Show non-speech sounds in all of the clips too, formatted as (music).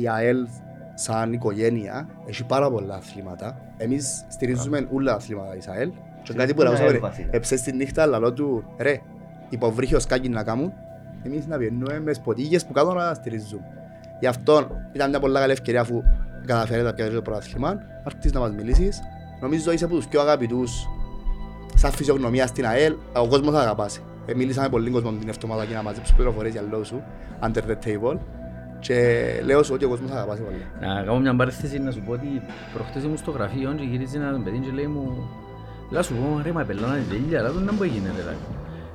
η ΑΕΛ σαν οικογένεια έχει πάρα πολλά αθλήματα. Εμείς στηρίζουμε όλα τα αθλήματα της ΑΕΛ. Και κάτι που την λαούσαμε, ΑΕΛ βασικά. εψες τη νύχτα, λαλό του, ρε, υποβρύχιος σκάκι να κάνουν, εμείς να πιένουμε μες σποτίγες που κάτω να στηρίζουν. Γι' αυτό ήταν μια πολλά καλή ευκαιρία αφού καταφέρετε να πιάσεις το πρωτάθλημα, να έρθεις να μας μιλήσεις. Νομίζω είσαι από τους πιο αγαπητούς σαν φυσιογνωμία στην ΑΕΛ, ο κόσμος θα αγαπάσει. Ε, μίλησα με πολλοί κόσμο την εβδομάδα για να μαζέψω πληροφορίες για λόγω σου, under the table. Και λέω σου ότι ο κόσμος θα αγαπάσει πολύ. Να κάνω μια παρέθεση να σου πω ότι προχτές ήμουν στο γραφείο και γύριζε ένα παιδί και λέει μου Λά σου πω ρε μα πελώνα τη τέλεια, αλλά δεν μπορεί γίνει ρε λέει.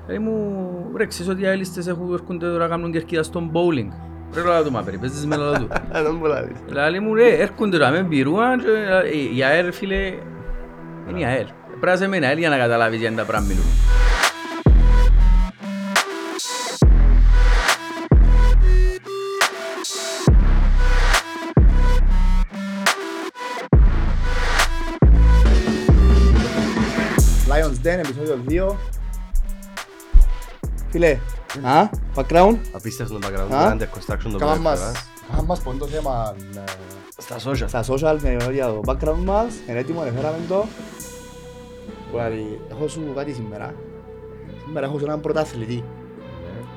Λέει μου ρε ξέρεις ότι οι αέλιστες έχουν έρχονται τώρα να κάνουν κερκίδα στον bowling. Ρε λαλά του μα περιπέζεις με λαλά του. Δεν (laughs) μπορεί να δεις. Λέει μου ρε έρχονται τώρα με πυρούαν και ε, η ΑΕΛ φίλε είναι η ΑΕΛ. Πρέπει να σε με ΑΕΛ για να καταλάβεις για τα πράγματα μιλούμε. Lions Den, επεισόδιο 2. Φίλε, α, background, Απίστευτο το background, Α; under construction το κάμα πρώτο μας, φορά. κάμα μας πον το θέμα ε, Στα social. στα social με για το background μας, είναι έτοιμο, έφεραμε το. Δηλαδή, έχω σου κάτι σήμερα. Σήμερα έχω σου έναν πρωταθλητή,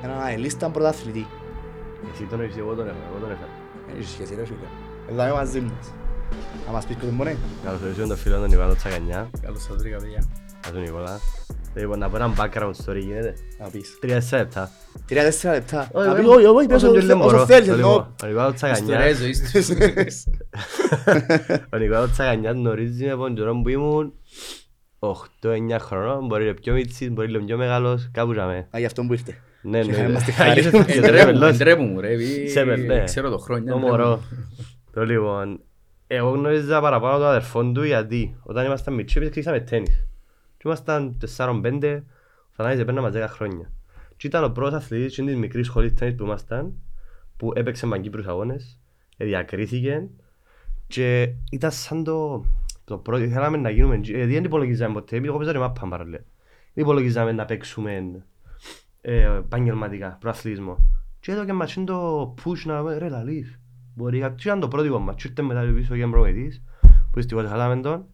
έναν αελίστα πρωταθλητή. Εσύ τον έχεις, εγώ τον έχω, εγώ τον έφερα. Δεν έχει σχέση ρε φίλε. Εδώ είμαι μαζί μας. Να μας πεις ποιος μπορεί. Καλωσορίζουμε τον φίλο τον Ιβάνο Τσακανιά, Καλώς σας βρήκα παιδιά. Να τον Νικόλα. Λοιπόν, να πω έναν background story γίνεται. Να πεις. Τρία λεπτά. Τρία τέσσερα λεπτά. Όχι, Να πεις όχι, όχι, όχι, πες όσο όσο και λέμε όσο μπορώ. θέλεις Το εννοώ. λοιπόν, Ο Νικόλαος Ιστορία Τσακανιάς ζωής τους. Ο Νικόλαος Τσακανιάς γνωρίζεις με από τον καιρό που ήμουν 8-9 χρονών, μπορεί να είναι πιο μίτσις, μπορεί να είναι πιο μεγάλος, κάπου ζαμε. Α, γι' αυτό που ήρθε. Ναι, Και ναι, να ναι. είμαστε χάρη. Άγιες ευχές, ρε, Εντρέπουν, μελός. εντρέπουν μου ρε. επειδή Σε με, ναι. Ξέρω το χρόνια. Το εντρέπουν. μωρό. Το λοιπόν, εγώ γνώριζα παραπάνω τον αδερφόν του γιατί όταν ήμασταν μικροί εμείς ξεκινήσαμε τέννις. Και ήμασταν 4-5, ο Θανάης έπαιρνα μας 10 χρόνια. Και ήταν ο πρώτος αθλητής της μικρής σχολής τέννις που ήμασταν, που έπαιξε με Κύπρους αγώνες, ε, διακρίθηκε και ήταν σαν το, το πρώτο, θέλαμε να γίνουμε, ε, δεν υπολογίζαμε ποτέ, επειδή εγώ παίζα μάπα παραλέ. Δεν υπολογίζαμε να παίξουμε ε, επαγγελματικά, προαθλητισμό. Και εδώ και μας είναι το push να πούμε, ρε λαλείς. Μπορεί κάποιος ήταν το πρώτο μας, και ήρθε μετά πίσω και προμετής, που δυστυχώς χαλάμε τον.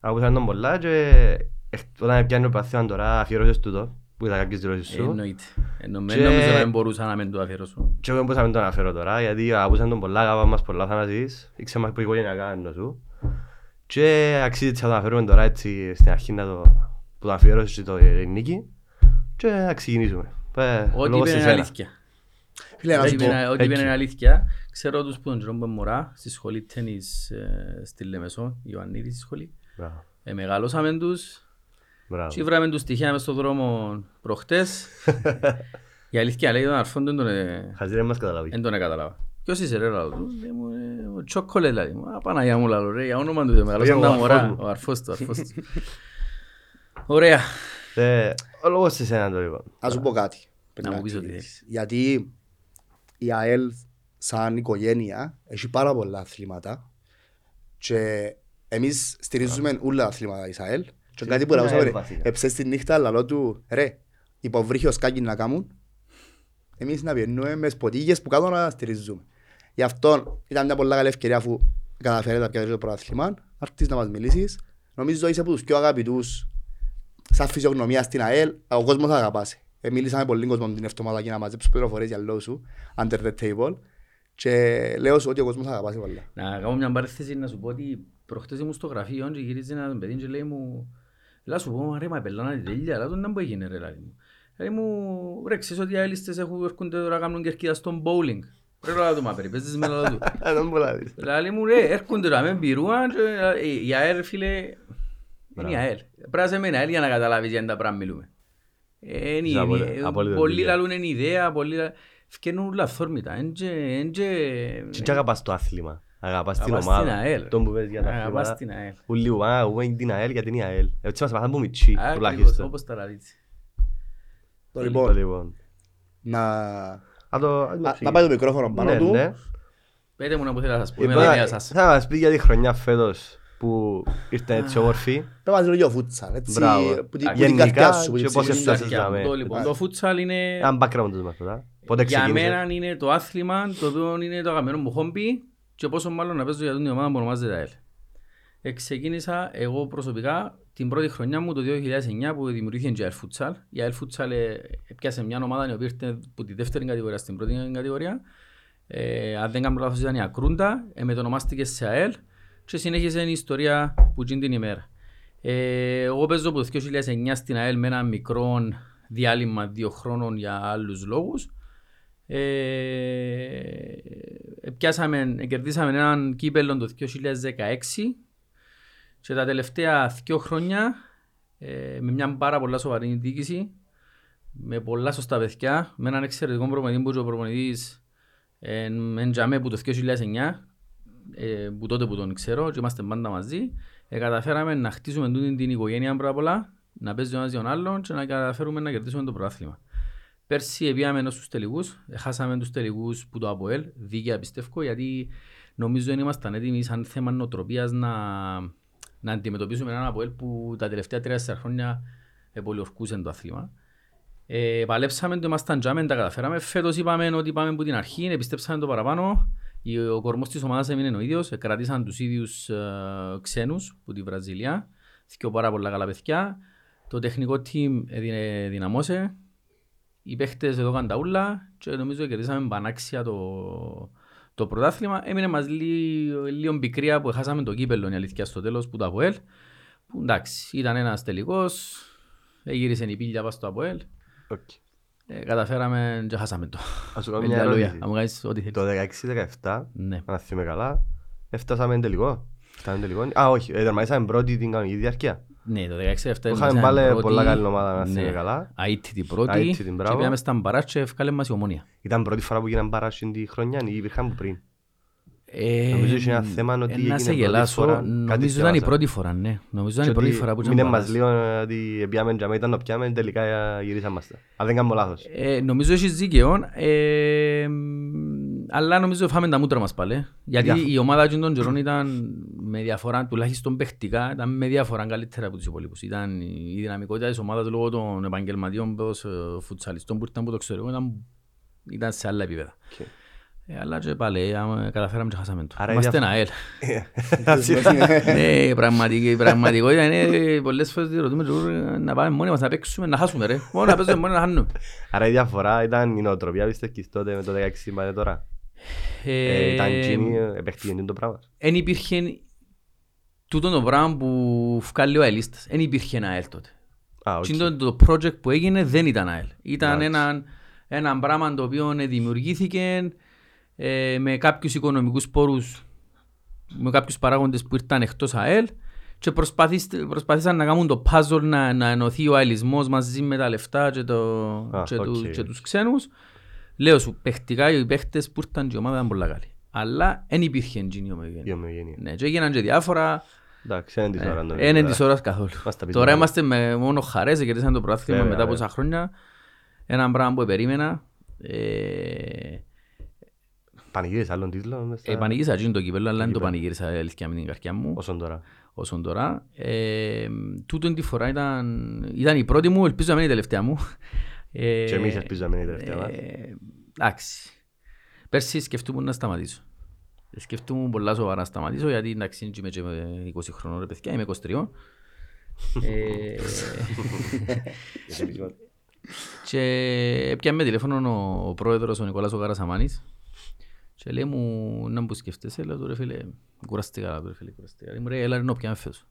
Ακούσαμε τον πολλά και εκ- όταν πιάνει το παθήμα τώρα αφιερώσεις του το, που ήταν κάποιες δηλώσεις σου. Εννοείται. Ενώ με Και- νόμιζα να μην μπορούσα να μην το αφιερώσω. Και εγώ δεν μπορούσα να μην τον αναφέρω τώρα, γιατί ακούσαν τον πολλά, αγαπάμε μας πολλά θανασίες, ήξερα μας που οικογενειακά εννοώ σου. Και αξίζει να το αναφέρουμε τώρα έτσι στην αρχή να το, που το αφιερώσεις και το η νίκη. Και να ξεκινήσουμε. Ε, Ό,τι λόγος είπε σε είναι σένα. αλήθεια. Φίλε, να Ό,τι σου είπε πω. είναι- Ό,τι είπε εκεί. είναι αλήθεια. Ξέρω τους που τον καιρό που είμαι μωρά στη σχολή τέννις ε, στη Λεμεσό, Ιωαννίδης στη σχολή. Μπράβο. Ε, Μεγαλώσαμε τους Μπράβο. Και βράμε τους τυχαία μες στον δρόμο προχτές. (laughs) Η αλήθεια λέει τον αρφόν δεν τον ε, Χαζί δεν μας καταλάβει. δεν τον κατάλαβα. Ποιος είσαι ρε λαλό του, λέει μου ε, ο Τσόκολε λέει μου. Α, Παναγιά μου λαλό ρε, για όνομα του Θεού, μεγαλώσαν Ο τα αρφός μωρά. μου. Ο αρφός του, ο αρφός του. Ωραία. Ε, Ο λόγος σε σένα το λοιπόν. Να σου πω κάτι. πριν Να μου πεις κλείσεις. ό,τι θέλεις. Γιατί η ΑΕΛ σαν οικογένεια έχει πάρα πολλά αθλήματα και εμείς στηρίζουμε όλα τα αθλήματα της ΑΕΛ και κάτι που την λαούσαμε, ΑΕΛ βασικά. εψες τη νύχτα λαλό του ρε υποβρύχιο σκάκι να κάνουν εμείς να πιένουμε μες σποτίγες που κάτω να στηρίζουμε. Γι' αυτό ήταν μια πολλά καλή ευκαιρία αφού καταφέρετε να πιάσεις το πρωτάθλημα να έρθεις να μας μιλήσεις. Νομίζω είσαι από τους πιο αγαπητούς σαν φυσιογνωμίας στην ΑΕΛ, ο κόσμος θα αγαπάσει. Ε, μίλησα με πολλοί κόσμο την εβδομάδα για να μαζέψω πληροφορίες για λόγω σου, under the table. Και λέω σου ότι ο κόσμος θα αγαπάσει πολλά. Να κάνω μια παρέθεση να σου πω ότι προχτές ήμουν στο γραφείο και γύριζε ένα παιδί και λέει μου Λά σου πω ρε μα πελάνα τη τέλεια, αλλά τον να μπορεί γίνει ρε λάδι μου. Λέει μου ρε ξέρεις ότι οι αέλιστες έχουν έρχονται τώρα να κάνουν κερκίδα στον bowling. Ρε λάδι του μα περιπέζεις με λάδι του. Δεν (laughs) μπορεί να δεις. Λέει μου ρε έρχονται τώρα με πυρούαν και ε, η ΑΕΛ φίλε είναι η ΑΕΛ. Πρέπει να σε με ΑΕΛ για να καταλάβεις για τα πράγματα μιλούμε. Ε, Είναι η- Είσαι απολύ- ε, απόλυτα Πολλοί δίκαια. λαλούν είναι ιδέα, πολλοί λα- φκαίνουν όλα αυθόρμητα. Εν και- εν και- Τι και αγαπάς το άθλημα. Αγαπάς την Αγαπάς ομάδα. την ΑΕΛ. Τον που παίζεις για τα Αγαπάς αθλήματα. την ΑΕΛ. Ούλοι ου, α, εγώ είναι την ΑΕΛ γιατί είναι η ΑΕΛ. Έτσι μας μάθαν που μητσί, Ακριβώς, τουλάχιστον. όπως τα ραδίτσι. Το Το λοιπόν, λοιπόν. να... Α, το- ας το Να, να ξεκινήσουμε. πάει το μικρόφωνο πάνω Ναι, του. ναι. Πέτε μου να που θέλω να σας πω, είμαι Λοιπόν, τα ιδέα σας. Θα μας πει για τη χρονιά φέτος που ήρθε έτσι όμορφη. Πες μας λίγο φούτσαλ, έτσι, Μπράβο. που την- που την Γενικά, καρδιά σου, που και την πώς ψυχή σου. έφτασες Καρδιά μου. δάμε. Το λοιπόν, το φούτσαλ είναι... Ένα background τους μας τώρα. Πότε Για ξεκίνησε; μένα είναι το άθλημα το οποίο είναι το αγαπημένο μου χόμπι και πόσο μάλλον να παίζω για την ομάδα που ονομάζεται ΑΕΛ. Ε, ξεκίνησα εγώ προσωπικά την πρώτη χρονιά μου το 2009 που δημιουργήθηκε η ΑΕΛ Futsal. Η ΑΕΛ Futsal ε, πιάσε μια ομάδα η οποία ήρθε από τη δεύτερη κατηγορία στην πρώτη κατηγορία. Ε, αν δεν κάνω λάθος ήταν η Ακρούντα, ε, μετονομάστηκε σε ΑΕΛ και συνέχισε η ιστορία που γίνει την ημέρα. Ε, εγώ παίζω από το 2009 στην ΑΕΛ με ένα μικρό διάλειμμα δύο χρόνων για άλλους λόγους. Ε, πιάσαμε, κερδίσαμε έναν κύπελλο το 2016 και τα τελευταία δύο χρόνια ε, με μια πάρα πολλά σοβαρή διοίκηση, με πολλά σωστά παιδιά, με έναν εξαιρετικό προπονητή που και ο προπονητής ε, εν τζαμέ που το 2009, ε, που τότε που τον ξέρω και είμαστε πάντα μαζί, ε, καταφέραμε να χτίσουμε τούτη την οικογένεια πρώτα απ' όλα, να παίζει ο ένας για τον άλλον και να καταφέρουμε να κερδίσουμε το πρωτάθλημα. Πέρσι πήγαμε στους τελικούς, ε, χάσαμε τους τελικούς που το ΑΠΟΕΛ, δίκαια πιστεύω, γιατί νομίζω δεν ήμασταν έτοιμοι σαν θέμα νοοτροπίας να, να αντιμετωπίσουμε έναν ΑΠΟΕΛ που τα τελευταία τρία χρόνια ε, πολιορκούσε το άθλημα. Ε, παλέψαμε το, ήμασταν τζάμεν, τα καταφέραμε. Φέτος είπαμε ότι πάμε από την αρχή, επιστέψαμε το παραπάνω. Η- Ο κορμός της ομάδας έμεινε ο ίδιος, ε, κρατήσαν τους ίδιους ε, ξένους από τη Βραζιλία. Δύο πάρα πολλά καλά παιδιά. Το τεχνικό team έδινε- δυναμώσε. Οι παίχτες εδώ κάνουν τα ούλα και νομίζω κερδίσαμε πανάξια το, το πρωτάθλημα. Έμεινε μας λίγο, λίγο πικρία που χάσαμε το κύπελλο η αλήθεια στο τέλος που το ΑΠΟΕΛ. Που εντάξει, ήταν ένας τελικός, έγυρισε η πύλια πάνω στο ΑΠΟΕΛ. Οκ. Ε, καταφέραμε και χάσαμε το. Ας σου κάνω Με μια λίγα λόγια, ερώτηση. να μου κάνεις ό,τι θέλεις. Το 16-17, Ναι. αν θυμάμαι καλά, έφτασαμε εν τελικό. Φτάσαμε εν τελικό. Α, όχι, ε, τερματίσαμε πρώτη την κανονική διάρκεια. Ναι, το 16-17 Είχαμε πάλι πολλά καλή ομάδα, να θυμάμαι καλά. Αίτητη πρώτη Αίτητη, και μπράβο. πήγαμε στα μπαράτ και ευκάλε μας η ομόνια. Ήταν πρώτη φορά που γίναν παράσιν τη χρονιά ή υπήρχαν που πριν. Ε, Νομίζω είχε ένα θέμα ότι ε, έγινε Να σε πρώτη γελάσω, φορά, κάτι νομίζω ήταν η διάβασα. πρώτη φορά, ναι. Νομίζω ήταν η Και πρώτη ότι φορά που Μείνε ήταν μας μπαράτ. λίγο ε, ότι πιάμε τζαμέ, ήταν να πιάμε, τελικά ε, γυρίσαμε μας τα. Αν δεν κάνω λάθος. Ε, νομίζω έχεις δίκαιο, ε, αλλά νομίζω φάμε τα μούτρα μας πάλι. Γιατί Διαφο- η ομάδα εκείνων των καιρών ήταν με διαφορά, τουλάχιστον παιχτικά, ήταν με διαφορά καλύτερα από τους υπόλοιπους. Ήταν η η δυναμικότητα της ομάδας λόγω των επαγγελματιών πως, ε, φουτσαλιστών που ήρθαν από το εξωτερικό ήταν, ήταν σε άλλα επίπεδα. Οκ. Ε, αλλά και πάλι άμα καταφέραμε και χάσαμε το. Άρα η Είμαστε διαφο- ένα ΑΕΛ. Ε, Ναι, η πραγματική- η πραγματικότητα είναι πολλές φορές ρωτούμε τους, ε, να πάμε μόνοι μας να παίξουμε, να χάσουμε ρε. Μόνο να παίζουμε, μόνο να χάνουμε. Άρα η διαφορά ήταν η νοοτροπία πιστεύεις τότε με το 16 με τώρα. Ε, Ήταν εκείνη, ε, επέχτηκε το πράγμα. Εν υπήρχε τούτο το πράγμα που βγάλει ο αελίστας. Εν υπήρχε ένα ΑΕΛ τότε. Α, OK. Okay. Το, το project που έγινε δεν ήταν ΑΕΛ. Ήταν Εντάξει. ένα, ένα πράγμα το οποίο δημιουργήθηκε ε, με κάποιους οικονομικούς πόρους, με κάποιους παράγοντες που ήρθαν εκτός ΑΕΛ και προσπαθήσ- προσπαθήσαν να κάνουν το puzzle να, να ενωθεί ο αελισμός μαζί με τα λεφτά και, το, Α, και, του, οκ. και τους ξένους. Λέω σου, παιχτικά οι παίχτες που ήρθαν και η ομάδα ήταν πολλά καλή. Αλλά δεν υπήρχε εκείνη η Η ομογένεια. ομογένεια. Ναι, και έγιναν και διάφορα. Εντάξει, είναι της ώρας. Ε, Είναι της ώρας καθόλου. Μας τα πεις Τώρα μετά. είμαστε με μόνο χαρές, κερδίσαμε το πρωτάθλημα Βέβαια, μετά από βέβαια. τόσα χρόνια. Ένα πράγμα που περίμενα. Ε, Πανηγύρες άλλον τίτλο. μες στα- ε, πανηγύρισα εκείνο το κύπελλο, αλλά δεν το κύπελλο. πανηγύρισα αλήθεια με την καρδιά μου Όσον τώρα. όσον τώρα. Ε, τούτον τη φορά ήταν, ήταν η πρώτη μου, ελπίζω να μην είναι η τελευταία μου. Ε, Και εμείς ελπίζαμε να είναι η τελευταία μας. ε, Εντάξει. Πέρσι σκεφτούμουν να σταματήσω. Σκεφτούμουν πολλά σοβαρά να σταματήσω γιατί εντάξει είμαι και με 20 χρονών ρε παιδιά, είμαι 23. ε, (laughs) και έπιαμε τηλέφωνο ο, ο πρόεδρος ο Νικόλας ο Καρασαμάνης και λέει μου να μου σκεφτέσαι, λέω του ρε φίλε, κουραστήκα λέω του ρε φίλε, κουραστήκα. Λέει μου ρε έλα ρε να πιάμε φέτος.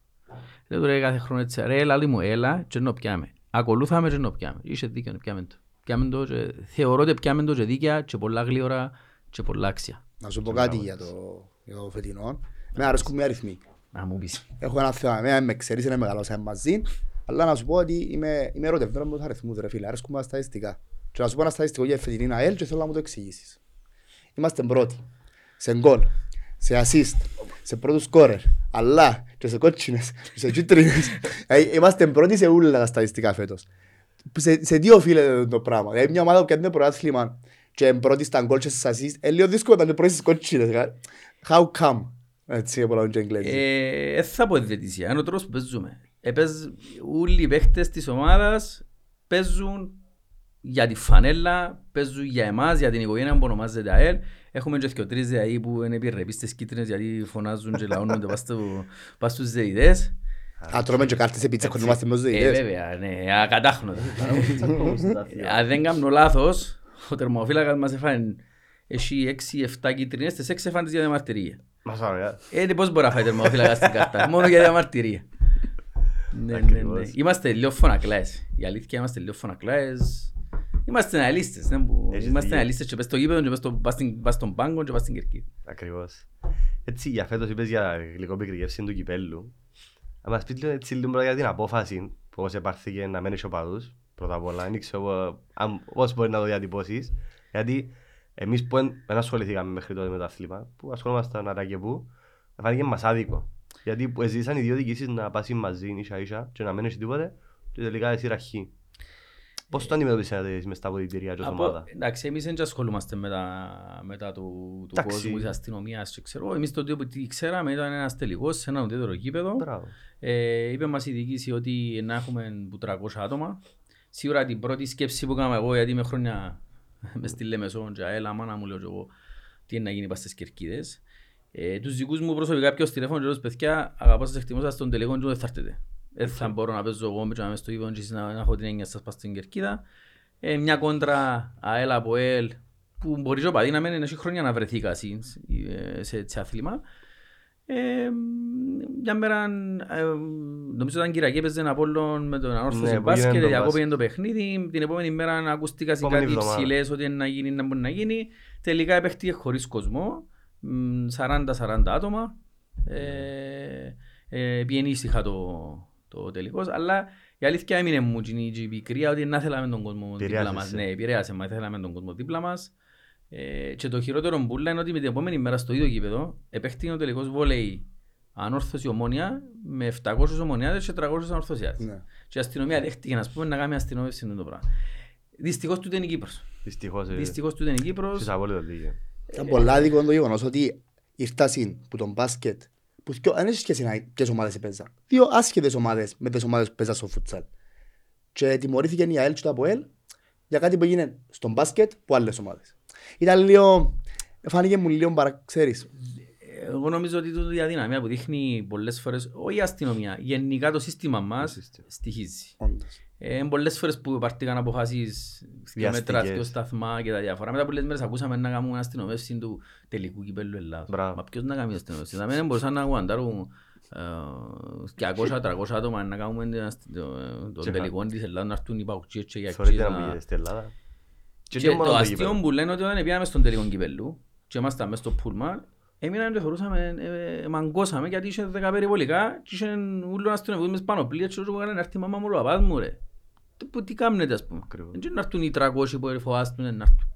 Λέω του ρε κάθε χρόνο έτσι, ρε έλα λέει μου έλα και να πιάμε. Ακολούθαμε και να πιάμε. Είχε δίκιο να πιάμε το. Πιάμε το και θεωρώ ότι πιάμε το και δίκαια και πολλά γλύωρα και πολλά άξια. Να σου πω κάτι για το, για το φετινό. Με αρέσκουν μια αριθμοί. Να μου πεις. Έχω ένα θέμα, εμένα με ξέρεις, είναι μεγαλώσαμε μαζί, αλλά να σου πω ότι είμαι, είμαι ερωτευμένος με τους αριθμούς ρε φίλε, αρέσκουν μας τα στατιστικά. Και να σου πω ένα στατιστικό για φετινή ΑΕΛ και θέλω να μου το εξηγήσεις. Είμαστε πρώτοι σε γκολ, σε assist, σε πρώτους σκόρερ, αλλά και σε κότσινες, και σε κίτρινες. (laughs) Ε, Είμαστε πρώτοι σε όλα τα στατιστικά φέτος. Σε, σε τι οφείλεται το πράγμα. Δηλαδή μια ομάδα που κάνει πρωτάθλημα και είναι πρώτη στα γκολ και στις assist, είναι λίγο δύσκολο να είναι πρώτη στις κότσινες. How come? Έτσι, πολλά και εγγλέζι. Ε, ε, θα πω διαιτησία, είναι ο τρόπος που παίζουμε. Ε, παίζ- όλοι οι παίχτες της ομάδας παίζουν για τη φανέλα, παίζουν για εμάς, για την οικογένεια που ονομάζεται ΑΕΛ. Έχουμε και και τρεις δηλαδή που είναι επιρρεπείς στις κίτρινες γιατί φωνάζουν και λαώνονται πας στο- πας στους δεητές. Α, τρώμε και κάρτες σε πίτσα, χωνόμαστε με τους Ε, διαιτητές. βέβαια, ναι, ακατάχνοτα. Αν δεν κάνω λάθος, ο τερμοφύλακας μας έφανε έχει 6-7 κίτρινες, τις 6 έφανε τις για διαμαρτυρία. Μας ωραία. Ε, ναι, πώς μπορεί να φάει τερμοφύλακα στην κάρτα, μόνο για διαμαρτυρία. Ναι, ναι, ναι. Ακριβώς. Είμαστε λίγο φωνακλάες. Η αλήθεια είμαστε λίγο φωνακλάες. Είμαστε αναλύστες, ναι, που- Έχεις είμαστε δίκιο. αναλύστες και πας στο γήπεδο και πας στο- πας στην- πας στον πάγκο και πας στην κερκίδα. Ακριβώς. Έτσι, για φέτος είπες για γλυκό πικριγεύση του κυπέλλου. Να μας πεις λίγο έτσι λίγο πρώτα για την απόφαση που πώς επάρθηκε να μένεις οπαδούς. Πρώτα απ' όλα, δεν ξέρω εγώ αν- πώς μπορεί να το διατυπώσεις. Γιατί εμείς που δεν δεν ασχοληθήκαμε μέχρι τότε με το αθλήμα, που ασχολούμασταν αρα και που, φάνηκε μας άδικο. Γιατί που ζήσαν οι δύο διοικήσεις να πάσουν μαζί ίσα ίσα και να μένεις τίποτε και τελικά εσύ ραχή. Πώς το αντιμετωπίσατε εσείς μες στα αποδητήρια και ως Από- ομάδα; Εντάξει, εμείς δεν ασχολούμαστε με τα, με τα του, του Εντάξει. κόσμου, της αστυνομίας και ξέρω. Εμείς το τι τι ξέραμε ήταν ένας τελικός σε ένα ουδέτερο γήπεδο. Μπράβο. Ε, είπε μας η διοίκηση ότι να έχουμε που 300 άτομα. Σίγουρα την πρώτη σκέψη που έκανα εγώ, γιατί είμαι χρόνια (laughs) μες στη Λεμεσόν και έλα μάνα μου λέω και εγώ τι είναι να γίνει πας στις κερκίδες. Ε, τους δικούς μου προσωπικά πιο τηλέφωνο και λέω «Στους παιδιά αγαπώ σας εκτιμώ σας στον τελικό και δεν θα έρθετε. Δεν θα μπορώ να παίζω εγώ και να είμαι στο γήπεδο και εσείς να, να έχω την έννοια σας πας στην κερκίδα. Ε, μια κόντρα ΑΕΛ από ΕΛ που μπορεί και ο παδί να μένει έχει χρόνια να βρεθεί κασί ε, σε, σε άθλημα. Ε, μια μέρα, ε, νομίζω ήταν Κυριακή, έπαιζε ένα Απόλλων με τον Ανόρθωση Ναι, που μπάσκετ, γίνεται το διακόπηκε το παιχνίδι. Την επόμενη μέρα ακούστηκα σε Επόμενη κάτι εβδομάδα. ψηλές ότι είναι να γίνει, να μπορεί να γίνει. Τελικά επέχτηκε χωρίς κόσμο, μ, 40-40 άτομα. Ε, ε, πήγαινε ήσυχα το, το τελικός, αλλά η αλήθεια έμεινε μου και η πικρία ότι να θέλαμε τον κόσμο δίπλα Επηρεάζεσαι. μας. Ναι, επηρέασε μας, θέλαμε τον κόσμο δίπλα μας. Ε, και το χειρότερο μπουλά είναι ότι με την επόμενη μέρα στο ίδιο γήπεδο επέχτηκε ο τελικός βόλεϊ ανόρθωση ομόνια με 700 ομονιάτες και 300 ανορθωσιάτες. Ναι. Και η αστυνομία δέχτηκε να πούμε να κάνει αστυνόμευση με το πράγμα. Δυστυχώς τούτο είναι η Κύπρος. Δυστυχώς. ε, Δυστυχώς τούτο είναι η Κύπρος. Έχεις απόλυτο δίκιο. Ήταν πολλά άδικο το γεγονός ότι ήρθασαν που τον μπάσκετ που θκυο- δεν έχει σχέση να ποιες ομάδες έπαιζαν. Δύο άσχετες ομάδες με τις ομάδες που παίζαν στο φουτσάλ. Και τιμωρήθηκε η ΑΕΛ και το ΑΠΟΕΛ για κάτι που έγινε στον μπάσκετ που άλλες ομάδες. Ήταν λίγο, φάνηκε μου λίγο παρα, ξέρεις. Εγώ νομίζω ότι τούτο η αδυναμία που δείχνει πολλές φορές, όχι η αστυνομία, γενικά το σύστημα μας σύστημα. στοιχίζει. Όντως. Ε, πολλές φορές που πάρθηκαν αποφάσεις δύο μέτρα, Βιαστικές. δύο σταθμά και τα διάφορα. Μετά πολλές μέρες ακούσαμε να κάνουμε αστυνομεύση του τελικού κυπέλλου Ελλάδος. Μπράβο. Μα ποιος να κάνει αστυνομεύση. Να μην μπορούσαν να γουαντάρουν ε, 200-300 άτομα να κάνουμε την αστη- το- το Και τελικό της Ελλάδος να έρθουν οι παουτσίες και οι Θεωρείται αξίες να να- πήγε στην Ελλάδα. και δεν μόνο το το αστείο γήπεδο. που λένε ότι όταν πήγαμε στον τελικό κυπέλλου και ήμασταν μέσα στο πούλμα, έμειναν και θεωρούσαμε, ε, ε, μαγκώσαμε γιατί είχε δέκα περιβολικά και είχε ούλον αστυνομικούς μες πάνω πλοία και όσο έκαναν να έρθει η μαμά μου, ο παπάς μου ρε. Τι- που- Τι κάνετε ας πούμε. Ακριβώς. Δεν να έρθουν οι 300 που φοβάστουν να έρθουν.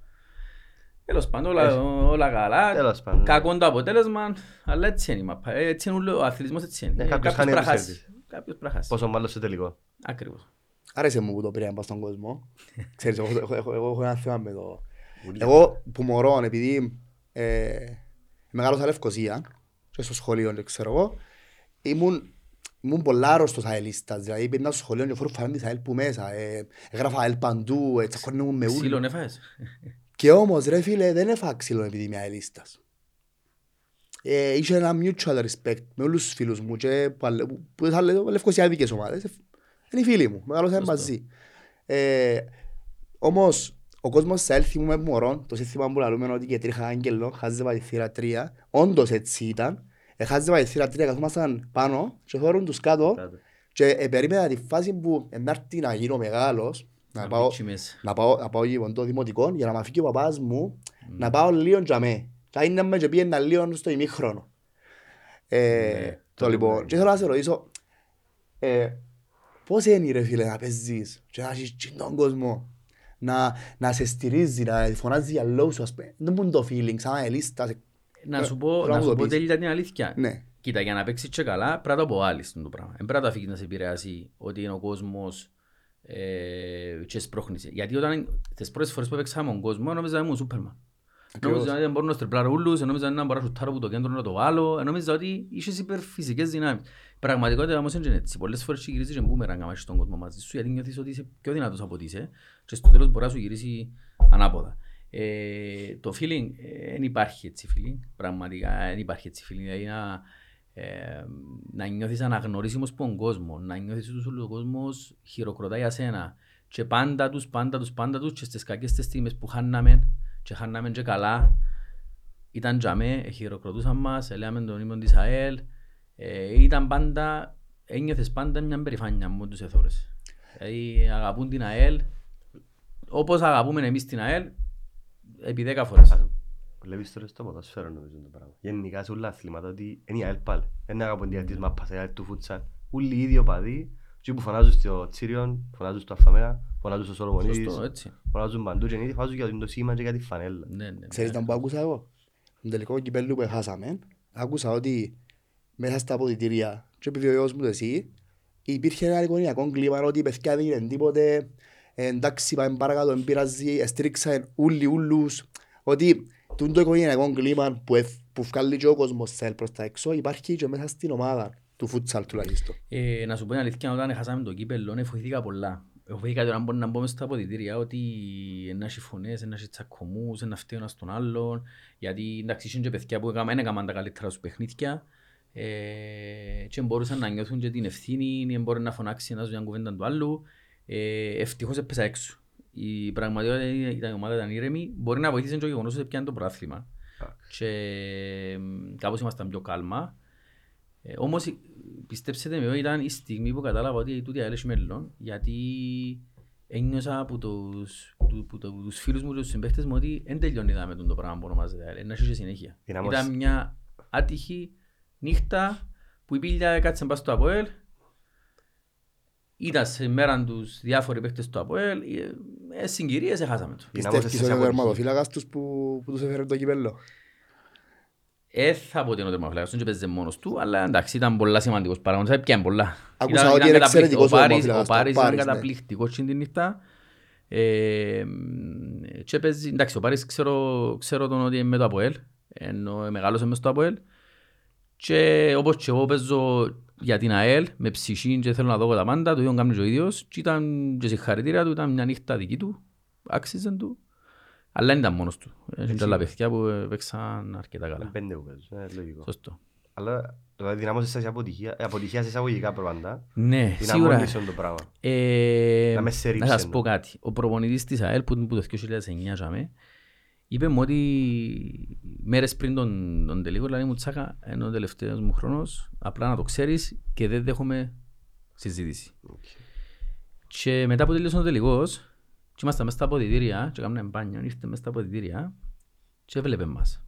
Τέλος πάντων όλα, όλα καλά, Τέλος πάντων, ναι. κακό το αποτέλεσμα, αλλά έτσι είναι η μαπά. Ε, Έτσι είναι ούλο- ο αθλητισμός έτσι είναι. Ναι, Ε, κάποιος κάποιος χάνει πραχάσει. επιστρέφει. Κάποιος πραχάσει. Πόσο μάλλον στο τελικό. Ακριβώς. Άρεσε μου που το πήραν πάνω στον κόσμο. (laughs) Ξέρεις, εγώ, εγώ, εγώ, εγώ έχω ένα θέμα με το... Εγώ που μωρώ, επειδή ε, μεγάλωσα Λευκοσία και στο σχολείο, δεν ξέρω εγώ, ήμουν, ήμουν πολλά άρρωστος αελίστας. Δηλαδή, πήγαινα στο σχολείο και φορώ φανέλα της ΑΕΛ που μέσα. Ε, έγραφα ΑΕΛ παντού, ε, τσακώνουν με ούλους. Ξύλον έφαγες; Και όμως ρε φίλε δεν έφαγα ξύλο επειδή είμαι αελίστας. Ε, είχε ένα mutual respect με όλους τους φίλους μου και που, άλλε- που, που τις άλλες λευκοσιάδικες ομάδες. Ε, Είναι οι φίλοι μου, μεγάλωσαμε μαζί. Ε, όμως ο κόσμος σε έλθει μου με μωρό, το σύστημα που λαλούμε ότι και τρίχα άγγελο, χάζε πατηθήρα τρία, όντως έτσι ήταν. Ε, χάζε πατηθήρα τρία, καθόμασταν πάνω και χώρουν τους κάτω Κάτω. και ε, περίμενα τη φάση που ε, να έρθει να γίνω μεγάλος, να Να πάω, μπήξεις μέσα. να πάω, να πάω γυμνό δημοτικό για να μ' αφήκει ο παπάς μου να πάω λίγο για μέ. Θα είναι μες και πήγαινα λίγο στο ημίχρονο. Ε, Ναι, το τότε λοιπόν, που και θέλω να σε ρωτήσω, ε, πώς είναι ρε φίλε να παίζεις και να έχεις και τον κόσμο να, να σε στηρίζει, να φωνάζεις για λόγους σου, ας πούμε. Δεν μου είναι το feeling, σαν ελίστας. Να σου Ε, πω, θέλω να μου σου το πω πεις. τέλεια την αλήθεια. Ναι. Κοίτα, για να παίξεις και καλά, πρέπει να το αποάλεις το πράγμα. Δεν πρέπει να το αφήσεις να σε επηρεάσει ότι είναι ο κόσμος ε, και σπρώχνεις. Γιατί όταν τις πρώτες φορές που έπαιξα με τον κόσμο, νόμιζα ήμουν Σούπερμαν. Νόμιζα ότι μπορούν να στριπλάρω ούλους, νόμιζα ότι μπορώ να σουτάρω από το κέντρο να το βάλω, νόμιζα ότι είχες υπερφυσικές δυνάμεις. Πραγματικότητα όμως είναι έτσι. Πολλές φορές γυρίζεις και μπούμεραν άμα έχεις τον κόσμο μαζί σου, γιατί νιώθεις ότι είσαι πιο δυνατός από ότι είσαι και στο τέλος μπορεί να σου γυρίσει ανάποδα. Ε, το feeling δεν υπάρχει έτσι feeling, πραγματικά δεν υπάρχει έτσι feeling. Δηλαδή να, ε, να νιώθεις αναγνωρίσιμος από τον κόσμο, να νιώθεις ότι ο κόσμος χειροκροτάει για σένα και πάντα τους, πάντα τους, πάντα τους και στις κακές τις στιγμές που χάναμε και χάναμε και καλά ήταν τζαμέ, χειροκροτούσαν μας, λέμε τον ύμνο της ΑΕΛ ε, ήταν πάντα, ένιωθες πάντα μια περηφάνεια μου τους εθώρες. Δηλαδή αγαπούν την ΑΕΛ όπως αγαπούμε εμείς την ΑΕΛ επί δέκα φορές. Βλέπεις τώρα στο ποδόσφαιρο νομίζω το πράγμα. Γενικά σε όλα τα αθλήματα ότι είναι η ΑΕΛ πάλι. Είναι αγαπούν τη μάπας, η ΑΕΛ του φούτσαλ. Όλοι οι ίδιοι οπαδοί και που φωνάζουν στο Τσίριον, φωνάζουν στο Αφαμέα, φωνάζουν στο Σολομονίδης, Σωστό, έτσι. φωνάζουν παντού και είναι φωνάζουν για το σήμα και για τη φανέλα. Ναι, ναι, Ξέρεις ναι. να που άκουσα εγώ; Τον τελικό κυπέλλου που χάσαμε, άκουσα ότι μέσα στα αποδητήρια και επειδή ο γιος μου το εσύ, υπήρχε ένα εικονιακό κλίμα ότι η παιδιά δεν έγινε τίποτε, ε, εντάξει πάμε παρακάτω, δεν πειράζει, εστρίξαν ούλοι ούλους, ότι τούτο το εικονιακό κλίμα που, εφ- που βγάλει και ο κόσμος σελ προς τα έξω υπάρχει και μέσα στην ομάδα του φούτσαλ τουλάχιστον. Ε, να σου πω την αλήθεια, όταν χάσαμε το κύπελλο, εφοηθήκα πολλά. Εφοηθήκα τώρα μπορεί να μπω μέσα στα αποδητήρια ότι να έχεις φωνές, να έχεις τσακωμούς, να φταίει ο ένας τον άλλον. Γιατί εντάξει, είναι και παιδιά που έκαναν, δεν έκαναν τα καλύτερα τους παιχνίδια. Ε, και μπορούσαν να νιώθουν και την ευθύνη, ή μπορεί να φωνάξει ένας για κουβέντα του άλλου. Ε, ευτυχώς έπαιζα έξω. Η πραγματικότητα ήταν η ομάδα ήταν ήρεμη. Μπορεί να βοήθησε και το γεγονός ότι πιάνε το πρωτάθλημα. Και μ, κάπως ήμασταν πιο κάλμα. Ε, όμως ε, πιστέψτε με, ήταν η στιγμή που κατάλαβα ότι τούτη ΑΕΛ έχει μέλλον, γιατί ένιωσα από τους, του, που, το, τους φίλους μου και τους συμπαίχτες μου ότι δεν τελειώνει εδώ με το πράγμα που ονομάζεται ΑΕΛ, να έχει και συνέχεια. Δυναμώσει. Ήταν μια άτυχη νύχτα που η πίλια κάτσε μπας στο ΑΠΟΕΛ, ήταν σε μέρα τους διάφοροι παίχτες του ΑΠΟΕΛ, ε, ε, συγκυρίες έχασαμε το. Δυνάμωσες Πιστεύεις σε ότι είναι ο αποτυχία. τερματοφύλακας τους που, που τους έφερε το κυπέλλο. Ε, θα πω ότι είναι ο τερμαφυλάκας, δεν παίζει μόνος του, αλλά εντάξει ήταν πολλά σημαντικός παράγοντας, έπιαν πολλά. Άκουσα Ήταν- ότι ήταν είναι καταπληκτικό. εξαιρετικός ο Ο Πάρης- τερμαφυλάκας Ο του, Πάρης ο ήταν Πάρης, ναι. καταπληκτικός στην τη νύχτα. Ε, και παίζει, εντάξει, ο Πάρης ξέρω, ξέρω τον ότι είναι με το ΑΠΟΕΛ, ενώ μεγάλωσε μες στο ΑΠΟΕΛ. Και όπως και εγώ παίζω για την ΑΕΛ, με ψυχή και θέλω να δω τα πάντα, το ίδιο κάνει και ο ίδιος. Και ήταν και συγχαρητήρια του, ήταν μια νύχτα δική του, άξιζε του. Αλλά δεν ήταν μόνος του. Έχει και άλλα παιδιά που παίξαν αρκετά καλά. Πέντε που παίζουν, είναι λογικό. Σωστό. Αλλά δηλαδή δυνάμωσες σε αποτυχία, ε, αποτυχία σε εισαγωγικά προπαντά. Ναι, σίγουρα. Δυναμώνησαν το πράγμα. Ε, Να με σε να σας ρίψε, πω ναι. κάτι. Ο προπονητής της ΑΕΛ που, που το 2009 τζαμε, είπε μου ότι μέρες πριν τον, τον τελικό λέει μου τσάκα ενώ ο τελευταίος μου χρόνος απλά να το ξέρεις και δεν δέχομαι συζήτηση. Και μετά που τελείωσε ο τελικός και ήμασταν μέσα στα αποδητήρια και κάνουμε μπάνιο, ήρθε μέσα στα αποδητήρια και έβλεπε μας.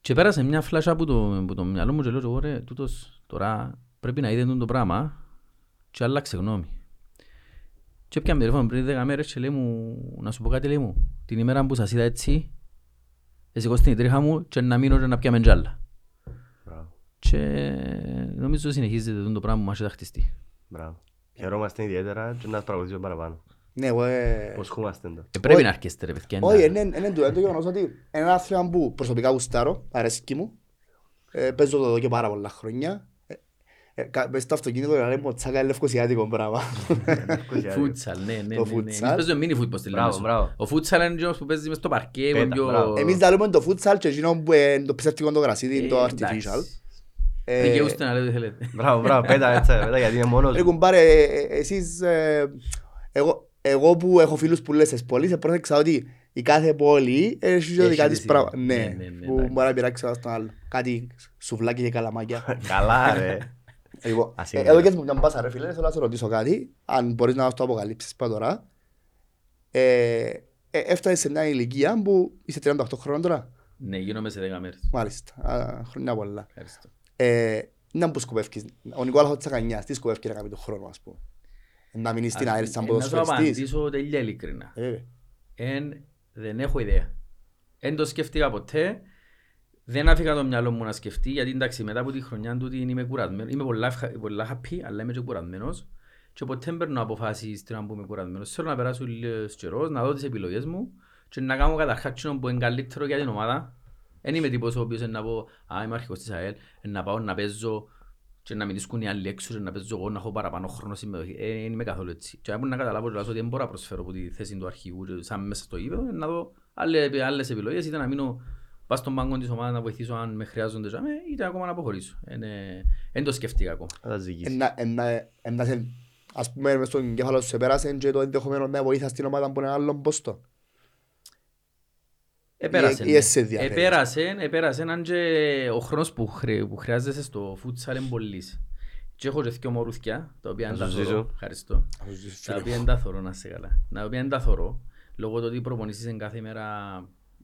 Και πέρασε μια φλάσσα από το, από το μυαλό μου και λέω εγώ ρε τούτος τώρα πρέπει να είδε το πράγμα και άλλαξε γνώμη. Και έπιαμε τηλέφωνο πριν 10 μέρες και λέει μου, να σου πω κάτι λέει μου, την ημέρα που σας είδα έτσι, εσηκώ την τρίχα μου και να μείνω και να πιάμε τζάλα. Μπράβο. Και νομίζω συνεχίζεται το πράγμα που μας έχει χτιστεί. Μπράβο. Χαιρόμαστε ιδιαίτερα και να σας παρακολουθήσουμε παραπάνω. Ναι, εγώ... ε, Υποσχόμαστε το. Ε, πρέπει Όχι. να αρκεστε ρε παιδιά. Όχι, να- είναι είναι το είναι το γεγονός ότι είναι ένα άθλημα που προσωπικά γουστάρω, αρέσκει μου. Ε, Παίζω το εδώ και πάρα πολλά χρόνια. Ε, ε, κα- Μες στο αυτοκίνητο να λέμε ότι τσάκα είναι λευκοσιάτικο πράγμα. Φούτσαλ, ναι, ναι, ναι. Το ναι. φούτσαλ. Εμείς παίζουμε μίνι φούτμπολ στη Μπράβο, Λέμεσο. μπράβο. Ο φούτσαλ είναι εκείνος που παίζει μες στο παρκέ, Πέτα, είναι πιο... μπράβο. Εμείς τα λέμε το φούτσαλ και εκείνο που είναι το ψεύτικο το γρασίδι, το Ε, artificial. εντάξει. Ε, Δικαιούστε να λέτε τι θέλετε. Μπράβο, μπράβο, πέτα έτσι, πέτα γιατί είναι μόνος Ρε σου. κουμπάρε, ε, ε, εσείς, ε, εγώ, εγώ που έχω φίλους που λες στις πόλεις, πρόσεξα ότι η κάθε πόλη έχει και Έχει δικά τις της πράγματα. ίδιες. Ναι, Ναι, ναι, ναι, που εντάξει. μπορεί να πειράξει ένας τον άλλο. Κάτι σουβλάκι και καλαμάκια. Καλά ρε. Λοιπόν, Ας ε, είναι. εδώ και μου μια μπάσα ρε φίλε, θέλω να σε ρωτήσω κάτι, αν μπορείς να μας το αποκαλύψεις πά τώρα. Ε, ε, έφτασες σε μια ηλικία που είσαι 38 χρόνων τώρα; Ναι, γίνομαι σε 10 μέρες. Μάλιστα, Α, χρόνια πολλά. Ευχαριστώ. Ε, να που σκοπεύεις, ο Νικόλας ο Τσακανιάς, τι σκοπεύει να κάνει τον χρόνο ας πούμε; Να μείνει στην Ας- ΑΕΛ σαν ε, Να σου ποδοσφαιριστής; απαντήσω τελεία ειλικρινά. Ε, βέβαια. Εν, δεν έχω ιδέα. Δεν το σκέφτηκα ποτέ. Δεν άφηγα το μυαλό μου να σκεφτεί, γιατί εντάξει, μετά από τη χρονιά του είμαι κουρασμένος. Είμαι πολλά, ευχα- πολλά happy, αλλά είμαι και κουρασμένος. Και ποτέ δεν παίρνω αποφάσεις στην ώρα που είμαι κουρασμένος. Θέλω να περάσω λίγος καιρός, να δω τις επιλογές μου και να κάνω καταρχάς εκείνο που είναι καλύτερο για την ομάδα. Δεν είμαι τύπος ο οποίος είναι να πω «Α, είμαι αρχικός της ΑΕΛ, είναι να πάω να παίζω και να μην δίσκουν οι άλλοι έξω και να παίζω εγώ να έχω παραπάνω χρόνο συμμετοχή». Ε, Δεν είμαι καθόλου έτσι. Και αν να καταλάβω δηλαδή, ότι δεν μπορώ να προσφέρω από τη θέση του αρχηγού και σαν μέσα στο γήπεδο, να δω άλλες, άλλες επιλογές, είτε να μείνω πας στον πάγκο της ομάδας να βοηθήσω αν με χρειάζονται και αμέ, είτε ακόμα να αποχωρήσω. Δεν το σκεφτήκα ακόμα. Θα τα ζυγίσει. Ένα- ένα- ένα σε- Ας πούμε μες στον κέφαλο σου επέρασε και το ενδεχομένο να βοήθας στην ομάδα που είναι άλλον ποστό. Επέρασε. Ή- ή ναι. εσύ ενδιαφέρει. Επέρασε, επέρασε, αν και ο χρόνος που, χρει, που χρειάζεσαι στο φούτσαλ είναι πολύς. Και έχω και δυο μωρούθκια, τα οποία Να είναι τα σου θωρώ. ζήσω. Ευχαριστώ. Τα οποία είναι τα θωρώ, να σε καλά. Τα οποία είναι τα θωρώ, λόγω του ότι προπονήσεις είναι κάθε μέρα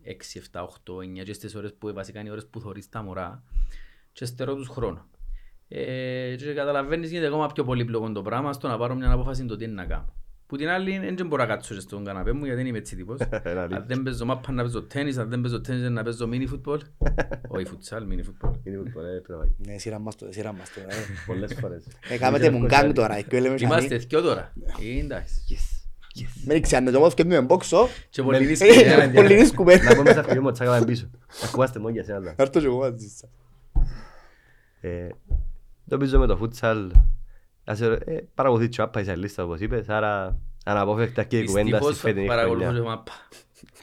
6, 7, 8, 9 και στις ώρες που βασικά είναι οι ώρες που θωρείς τα μωρά και στερώ τους χρόνο. Ε, και καταλαβαίνεις γίνεται ακόμα πιο πολύπλοκο το πράγμα στο να πάρω μια απόφαση το τι είναι να κάνω. Που την άλλη δεν μπορώ να κάτσω και στον καναπέ μου γιατί δεν είμαι έτσι τύπος. (laughs) Είναι αλήθεια. Αν δεν παίζω μάπα να παίζω τέννις, αν δεν παίζω τέννις να παίζω μίνι φουτμπολ. (laughs) Όχι φουτσάλ, μίνι φουτμπολ. Είναι που μπορεί, πρέπει να πάει. Ναι, σειρά μας το, σειρά μας το. ε. Πολλές φορές. Ε, κάμετε μου γκάγκ τώρα, και λέμε Είμαστε σανί. δυο τώρα. Ε, Εντάξει. Μην ξέρετε, όμως και με μπόξο. Και πολύ Με- δύσκολο. Ε, (laughs) Πολύ δύσκολο. Να πούμε στα φιλιό μου, τσάκα πάμε πίσω. Ακούμαστε μόνο για σένα. Θα έρθω και εγώ μαζί σας. Ε, Νομίζω με το φούτσαλ ας, ε, παρακολουθεί και ο Άπα η λίστα όπως είπες, άρα αναπόφευκτα και η κουβέντα στη Δυστυχώς φετινή παρακολουθώ και χρονιά. μάπα.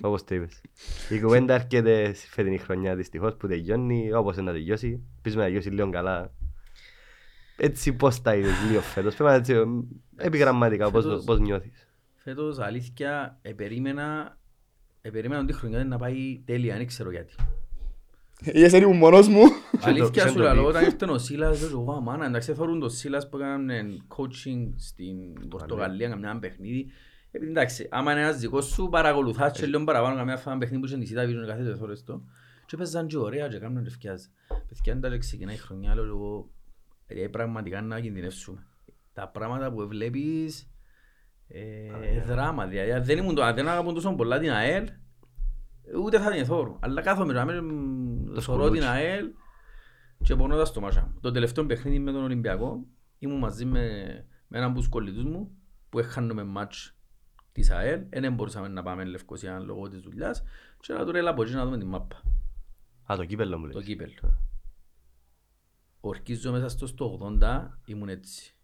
Όπως το είπες. Η κουβέντα έρχεται στη φετινή χρονιά δυστυχώς που τελειώνει, όπως είναι να τελειώσει. Πίσω να τελειώσει λίγο καλά. Έτσι πώς τα είδες λίγο φέτος. Πρέπει να έτσι ε, επιγραμματικά πώς, Φέτος- πώς νιώθεις. Φέτος αλήθεια επερίμενα επερίμενα ότι η χρονιά να πάει τέλεια, δεν ξέρω γιατί. Είσαι ήμουν μόνος μου. Αλήθεια σαν σου το λέω, πει. όταν ήρθε ο Σίλας, λέω εγώ αμάνα, εντάξει θεωρούν τον Σίλας που έκανε coaching στην Πορτογαλία, καμιά ένα παιχνίδι. Επειδή εντάξει, άμα είναι ένας δικός σου παρακολουθάς και λίγο παραπάνω καμιά φορά ένα παιχνίδι που είσαι νησί, τα βίζουν κάθε δύο ώρες το. Και παίζαν και ωραία και κάνουν ευκιάζ. Παιδιά, εντάξει, ξεκινάει η χρονιά, λέω εγώ, ε, πραγματικά να κινδυνεύσουμε. Τα πράγματα που βλέπεις, ε, δράμα, δηλαδή, αν δεν ήμουν το, αν δεν αγαπούν τόσο πολλά την ΑΕΛ, ούτε θα την θόρω. Αλλά κάθομαι να μην θωρώ την σκουλούτσι. ΑΕΛ και πονώντας το μάσα μου. Το τελευταίο παιχνίδι με τον Ολυμπιακό ήμουν μαζί με, με έναν από τους κολλητούς μου που έχανουμε μάτς της ΑΕΛ. Δεν μπορούσαμε να πάμε Λευκοσία λόγω της δουλειάς και να του ρέλα από εκεί να δούμε την μάπα, Α, το κύπελλο μου το λες. κύπελο. Ορκίζω μέσα στο, στο 80 ήμουν έτσι.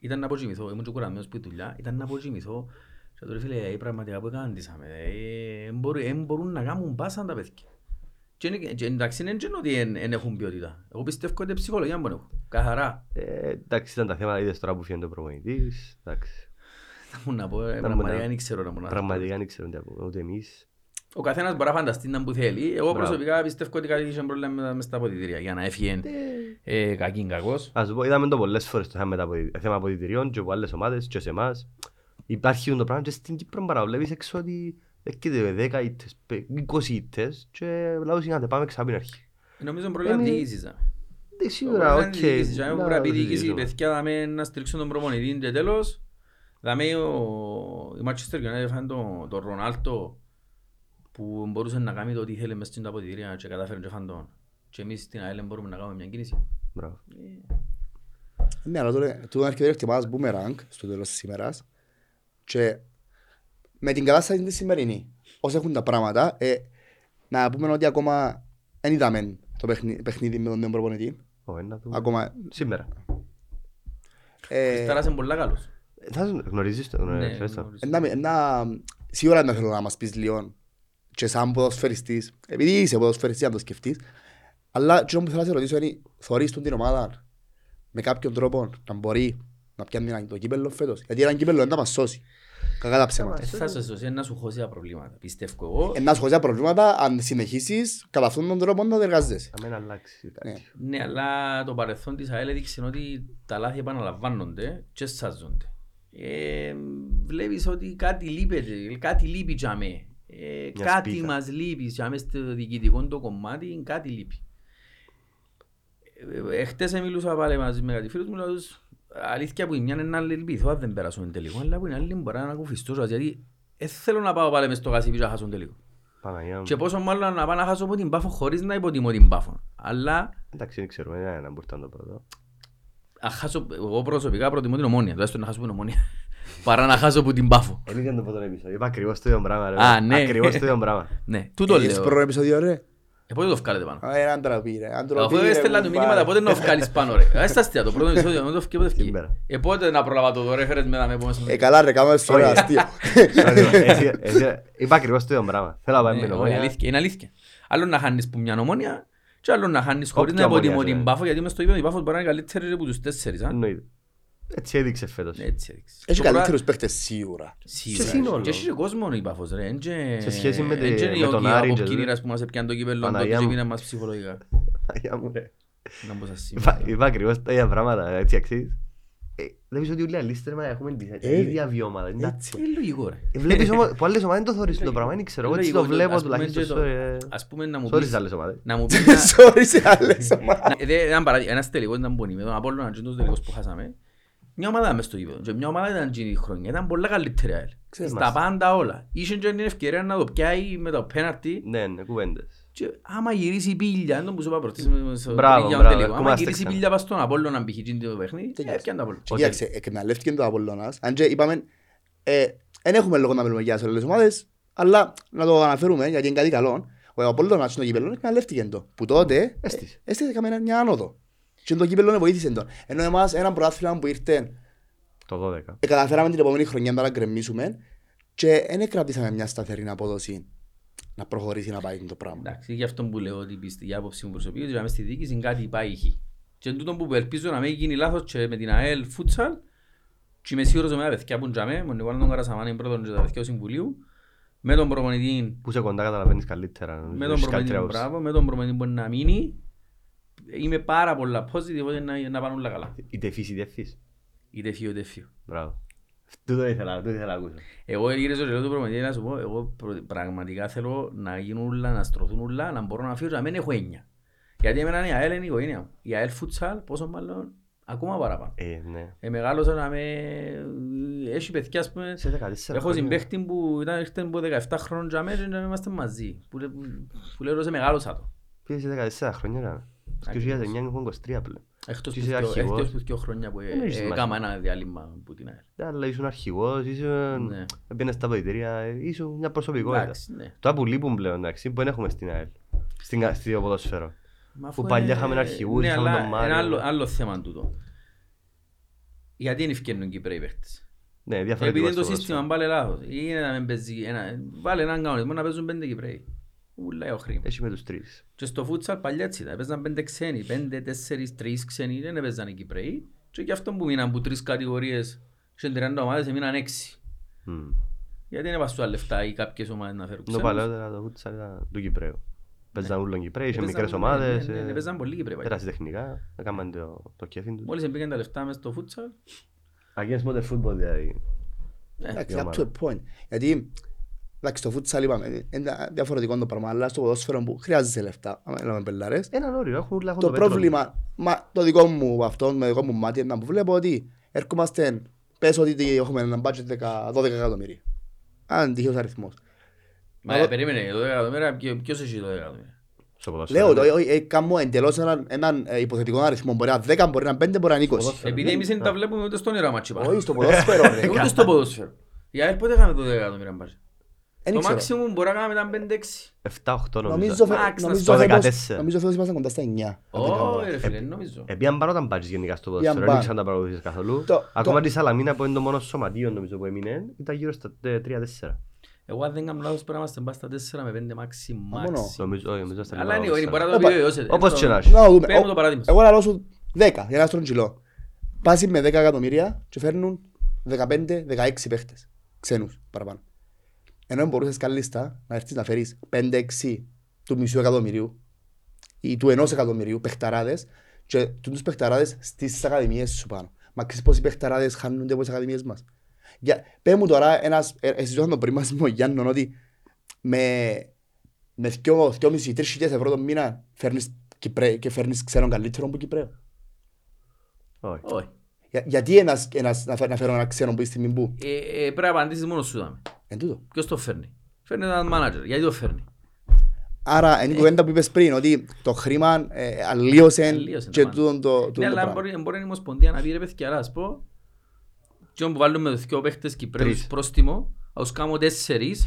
Ήταν να αποκοιμηθώ, ήμουν και κουρασμένος που η δουλειά, ήταν να αποκοιμηθώ. Και τώρα φίλε, ε, πραγματικά που έκαντησαμε, δεν μπορούν να κάνουν πάσα τα παιδιά. Και, είναι- και εντάξει, δεν είναι ότι δεν έχουν ποιότητα. Εγώ πιστεύω ότι η ψυχολογία μου έχουν. Καθαρά. Ε, εντάξει, ήταν τα θέματα, είδες τώρα που φύγει ο προπονητής. Εντάξει. Θα μου να πω, ε, μου πραγματικά να- δεν ξέρω να μου να πω. Πραγματικά δεν ξέρω τι να πούμε, ούτε εμείς. Ο καθένας μπορεί να φανταστεί να που θέλει. Εγώ Μπράβο. προσωπικά πιστεύω ότι κάτι είχε πρόβλημα μες στα αποδητήρια για να έφυγε ε, κακήν κακός. Ας σου πω, είδαμε το πολλές φορές το θέμα, με τα αποδυ- θέμα αποδυτηρίων και από άλλες ομάδες και σε εμάς. Υπάρχει το πράγμα και στην Κύπρο παραβλέπεις έξω ότι έρχεται 10 ήττες, πε- 20 ήττες και λαλούν είναι να πάμε ξαπ' την αρχή. Νομίζω είναι πρόβλημα Εμεί- διοίκησης. α. Ε, Το Σίγουρα, πρόβλημα οκ. είναι διοίκησης. Αν να μπορεί να πει το διοίκηση, συζητήσουμε. παιδιά, δάμε να στηρίξουν τον προπονητή και τέλος. Δάμε ο- η Manchester United έφαεν τον τον Ρονάλντο που μπορούσε να κάνει το τι θέλει μες στην αποδυτήρια και κατάφερε και φάνε τον. Και εμείς στην ΑΕΛ μπορούμε να κάνουμε μια κίνηση. Μπράβο. Ναι, αλλά τώρα του έρχεται η χτυπάς boomerang στο τέλος της ημέρας και με την κατάσταση της σημερινή, όσο έχουν τα πράγματα, ε, να πούμε ότι ακόμα δεν είδαμε το παιχνί- παιχνίδι με τον νέο προπονητή. Ω, να δούμε. Ακόμα. Σήμερα. Ε, Χριστάρας είναι πολλά καλός. Ε, Θα σου- γνωρίζεις το, Ναι, γνωρίζεις το. γνωρίζω. να, να, σίγουρα να θέλω να μας πεις λίγο και σαν ποδοσφαιριστής, επειδή είσαι ποδοσφαιριστής να το σκεφτείς, αλλά το που θέλω να σε ρωτήσω είναι, θωρείς τον την ομάδα με κάποιον τρόπο να μπορεί να πιάνει ένα- το κύπελλο φέτος, γιατί ένα κύπελλο δεν θα μας σώσει, κακά τα ψέματα. Ε, Θα σε σώσει να σου χώσει τα προβλήματα. Πιστεύω εγώ. Ε, να σου χωρίζει τα προβλήματα αν συνεχίσεις κατά αυτόν τον τρόπο να εργάζεσαι. Να μην αλλάξει Ναι. κάτι. Ναι, αλλά το παρελθόν της ΑΕΛ έδειξε ότι τα λάθη επαναλαμβάνονται και σάζονται. Ε, βλέπεις ότι κάτι λείπεται, κάτι λείπει για με. Ε, Μια κάτι σπίθα. μας λείπει για μες στο διοικητικό το κομμάτι, κάτι λείπει. Ε, ε, Εχθές μιλούσα πάλι μαζί με κάτι φίλους μου, λέω τους, αλήθεια που η μια είναι να ελπιθώ αν δεν περάσουν τελικό, αλλά που είναι άλλη μπορεί να κουφιστώ, γιατί δεν θέλω να πάω πάλι μες στο γασίπι και να χάσω τελικό. Παναγιά μου. Και πόσο μάλλον να πάω να χάσω από την Πάφο χωρίς να υποτιμώ την Πάφο. Αλλά Εντάξει, δεν ξέρουμε, δεν είναι που ήταν το πρώτο. Αν χάσω, εγώ προσωπικά προτιμώ την ομόνια, τουλάχιστον να χάσω την ομόνια. παρά να χάσω που την πάφω. Δεν ήταν το πρώτο επεισόδιο. Είπα ακριβώς το ίδιο πράγμα. ρε. Α, ναι. Ακριβώς το ίδιο πράγμα. Ναι, τούτο Είδες λέω. πρώτο επεισόδιο ρε; Ε, πότε το βγάλετε πάνω; Α, Έναν τραπή ρε. έναν τραπή, Αφού ρε, έστελνα μου του μήνυματα, πάρε. πότε να βγάλεις πάνω ρε. Α, στα αστεία, το πρώτο επεισόδιο, να το βγει, πότε βγει. Σήμερα. Ε, πότε να προλάβα το δωρε, έφερες με τα με επόμενες Ε, καλά ρε, κάνουμε στο Όχι. αστείο. Εσύ- εσύ- Είπα ακριβώς το ίδιο πράγμα. Θέλω να πάμε με Ναι, την όχι, ομόνια. αλήθεια, είναι αλήθεια. Άλλο να χάνεις που μια ομόνια και άλλο να χάνεις χωρίς να Όποια υποτιμώ ομόνια, την ρε. Πάφο γιατί μες στο γήπεδο η Πάφο μπορεί να είναι καλύτερη από τους τέσσερις. α. Εννοείται. Έτσι έδειξε φέτος. Έτσι έδειξε. Έχει Το πρωτά- καλύτερους παίχτες σίγουρα. Σίγουρα. Σε σύνολο. Και έχει και κόσμος η Πάφος ρε. Εν και- Σε σχέση με τη- εν και με η τον Όκη Άρη από και Κίνηρας που μας έπιαν το κύπελλο τότε Παναγιά και μου. πήγαινε μας ψυχολογικά. Αγιά μου, ρε. Να μπω σας Είπα- σήμερα. Είπα ακριβώς τα ίδια πράγματα. Έτσι αξίζει. Ε, Βλέπεις ότι όλοι οι αλίστες μα έχουμε τη- τα Ε, ίδια βιώματα. είναι τα- Έτσι. Είναι λογικό ρε. Ε, Βλέπεις όμως, (laughs) που άλλες ομάδες δεν το θωρείς το πράγμα, δεν ξέρω. Εγώ έτσι το Λογικό, βλέπω ας πούμε τουλάχιστον. και το- στο, ε, Ας πούμε να μου Sorry πεις... στις άλλες ομάδες. Να μου (laughs) πεις να- Sorry σε άλλες ομάδες. (laughs) Να- δε- Ένα παράδειγμα, ένας τελικός ήταν πονή με τον Απόλλωνα και τους τελικούς που χάσαμε. Μια ομάδα μες στο γήπεδο και μια ομάδα ήταν εκείνη η χρονιά. Ήταν πολλά καλύτερη ΑΕΛ. Ξέρεις Στα μας. πάντα όλα. Είχε και την ευκαιρία να το πιάει με το πέναρτι Ναι, ναι, κουβέντες. Και άμα γυρίσει η πύλια, δεν το που σου είπα προχτές, με- στο Μπράβο, για τον μπράβο, τελικό. Άμα ερχόμαστε γυρίσει η ξανά. πύλια πας στον Απόλλωνα π.χ. εκείνη το παιχνίδι, Τελειώσει. έφτιανε το Απόλλωνα. Και Κοίταξε, εκμεταλλεύτηκε το Απολλώνας. Αν και είπαμε, ε, δεν έχουμε λόγο να μιλούμε για σε όλες τις ομάδες, αλλά να το αναφέρουμε γιατί είναι κάτι καλό. Ο Απολλώνας στο κύπελλο εκμεταλλεύτηκε το. Που τότε Έστησε. έστησε έκαμε μια άνοδο. Και το κύπελλο βοήθησε τον. Ενώ εμάς έναν πρωτάθλημα που ήρθε, Το 12. ε, καταφέραμε την επόμενη χρονιά να τα γκρεμίσουμε και δεν κρατήσαμε μια σταθερή απόδοση να προχωρήσει να πάει το πράγμα. Εντάξει, γι' αυτό που λέω ότι πίστη, η άποψη μου προσωπική, ότι μες στη διοίκηση κάτι πάει χ. Και εν τούτο που ελπίζω να μην γίνει λάθος και με την ΑΕΛ φούτσαλ και είμαι σίγουρος με τα παιδιά που τζαμέ, με τον Νικόλα τον Καρασαμάνη πρώτον και τα παιδιά του Συμβουλίου, με τον προπονητή, Που σε κοντά καταλαβαίνεις καλύτερα. με έχεις τον καλύτερη προπονητή, άποψη. μπράβο, με τον προπονητή που να μείνει, είμαι πάρα πολλά positive ότι να, να πάνε όλα καλά. Είτε φύση είτε φύση. Είτε φύο είτε φύο. Μπράβο. Τούτο ήθελα, τούτο ήθελα να ακούσω. Εγώ γύριζα και λέω του προπονητή να σου πω, εγώ προ- πραγματικά θέλω να γίνουν όλα, να στρωθούν όλα, να μπορώ να φύγω, να μην έχω έννοια. Γιατί εμένα η ΑΕΛ είναι η οικογένεια μου. Η ΑΕΛ φουτσάλ, πόσο μάλλον, ακόμα παραπάνω. Ε, ναι. Ε, μεγάλωσα να με... Έχει παιδιά, ας πούμε, Σε 14 έχω χρόνια. συμπαίχτη που ήταν ήρθε από 17 χρόνων και αμέσως και να είμαστε μαζί. Που, λέ- που λέω σε μεγάλωσα το. Πήγε σε 14 χρόνια έκανα. Στο 2009 έχω 23 πλέον. Εκτός Και που είσαι δυο- αρχηγός. εκτός που δυο χρόνια που ε, Δεν έχεις ε, σημασία. έκανα ένα διάλειμμα που την ΑΕΛ. Ναι, Αλλά ήσουν αρχηγός, ήσουν... Ναι. Πήγαινες στα βοηθήρια, ε, ήσουν μια προσωπικότητα. Εντάξει, ναι. Τώρα που λείπουν πλέον, εντάξει, που δεν έχουμε στην ΑΕΛ. Στην, κα- στο ποδόσφαιρο. Μα Που αφού παλιά είναι- είχαμε αρχηγούς, ναι, είχαμε αλλά τον Μάριο. Ένα άλλο, άλλο θέμα τούτο. Γιατί είναι ευκαιρνούν οι Κυπρέοι παίχτες. Ναι, Επειδή διαφορετικό είναι το στο σύστημα πάλι λάθος. Είναι να μην παίζει ένα... Βάλε έναν κανονισμό να παίζουν πέντε Κυπρέοι. Ούλα ο χρήμα. Έχει με τους τρεις. Και στο φούτσαλ παλιά έτσι ήταν. Παίζαν πέντε ξένοι. Πέντε, τέσσερις, τρεις ξένοι. Δεν παίζαν οι Κυπρέοι. Και γι' αυτό που μείναν που τρεις κατηγορίες και 30 ομάδες έμειναν έξι. Μμμ. Γιατί δεν έβασαν λεφτά ή κάποιες ομάδες να φέρουν Το ξένους. παλαιότερα το φούτσαλ ήταν του Κυπρέου. Παίζαν ούλον Κυπρέοι, είχε Παίζαν- μικρές ναι, ναι, ομάδες. ναι, ναι, ε, Παίζαν πολλοί Κυπρέοι. παλιά. ερασιτεχνικά, έκαναν το, το κέφι τους. Μόλις μπήκαν τα λεφτά μες στο φούτσαλ. Against modern football δηλαδή. Εντάξει, η up to a point. Γιατί, εντάξει, στο futsal είπαμε, είναι διαφορετικό το πράγμα, αλλά στο ποδόσφαιρο που χρειάζεσαι λεφτά, άμα λέμε πελάρες, Έναν όριο, έχουν ούλα έχουν το πέτρο. πρόβλημα, μα, το δικό μου αυτό, με δικό μου μάτι, είναι να που βλέπω ότι έρχομαστε, πες ότι έχουμε ένα budget 10 12 εκατομμύρια. Αν τυχαίος αριθμός. Μα ε, περίμενε, το 10 εκατομμύρια, ποιο- ποιος έχει το 10 εκατομμύρια; Στο ποδόσφαιρο, Λέω, ναι. το, ε, ε, κάνω εντελώς έναν, έναν ε, υποθετικό αριθμό, μπορεί να είναι 10, μπορεί να είναι 5, μπορεί να είναι 20. Ποδόσφαιρο. Επειδή εμείς δεν τα βλέπουμε ούτε στον Ιραματσί πάνω. Όχι, στο ποδόσφαιρο, (laughs) ρε. Ούτε στο ποδόσφαιρο. Η ΑΕΛ πότε έκαμε το 10 εκατομμύρια μπάζε. Δεν Το ξέρω. maximum μπορεί να κάνουμε ήταν 5-6. 7-8 νομίζω. Νομίζω, φε- Max, νομίζω, στο φέτος, 14. νομίζω φέτος ήμασταν κοντά στα 9. Όχι ρε φίλε, νομίζω. Επίαν πάνω τα μπάτζες γενικά στο ποδόσφαιρο, Πιαν δεν πάνω. ήξερα να τα παρακολουθήσεις καθόλου. Το- Ακόμα το- τη Σαλαμίνα που είναι το μόνος σωματείο νομίζω που έμεινε, ήταν γύρω στα ε, 3-4. Εγώ αν δεν κάνω λάθος πρέπει να είμαστε μπας στα 4 με 5 maxi Α, μόνο. maxi. Νομίζω, όχι, νομίζω στα Αλλά λίγο είναι μπορεί να το Όπα. επιβεβαιώσετε. Όπως Είναι και το- να έχει. Να δούμε. Πες μου Ο- το παράδειγμα. Εγώ λαλώ σου 10 για να στρογγυλό. Πάσει με 10 εκατομμύρια και φέρνουν 15-16 παίχτες. Ξένους παραπάνω. Ενώ μπορούσες καλύτερα να έρθεις να φέρεις 5-6 του μισού εκατομμυρίου ή του ενός εκατομμυρίου παιχταράδες και τους παιχταράδες στις ακαδημίες σου πάνω. Μα ξέρεις πόσοι παιχταράδες χάνονται από τις ακαδημίες μας; Για, πέ μου τώρα ένας, ε, εσύ το πριν μας με (laughs) ο Γιάννον ότι με, με 2.500-3.000 ευρώ το μήνα φέρνεις, Κυπρέ, και φέρνεις ξένον καλύτερο από Κυπρέο; Όχι. Όχι. Για, γιατί ένας, ένας, να, φέρ, να φέρω ένα ξένο που στη στιγμή που. Ε, ε, Πρέπει να απαντήσεις μόνος σου. δάμε. Εν τούτο. Ποιος το φέρνει; Φέρνει έναν manager. Γιατί το φέρνει; Άρα, είναι η κουβέντα που είπες πριν, ότι το χρήμα ε, αλλίωσε Αλλίωσε το και πάνω. τούτο το, τούτο Ναι, το αλλά πράγμα. μπορεί, μπορεί η Ομοσπονδία να πει ρε παιδιά, να σας πω Και που βάλουμε τους δυο παίχτες Κυπρέους Τρεις. πρόστιμο, να τους κάνω τέσσερις,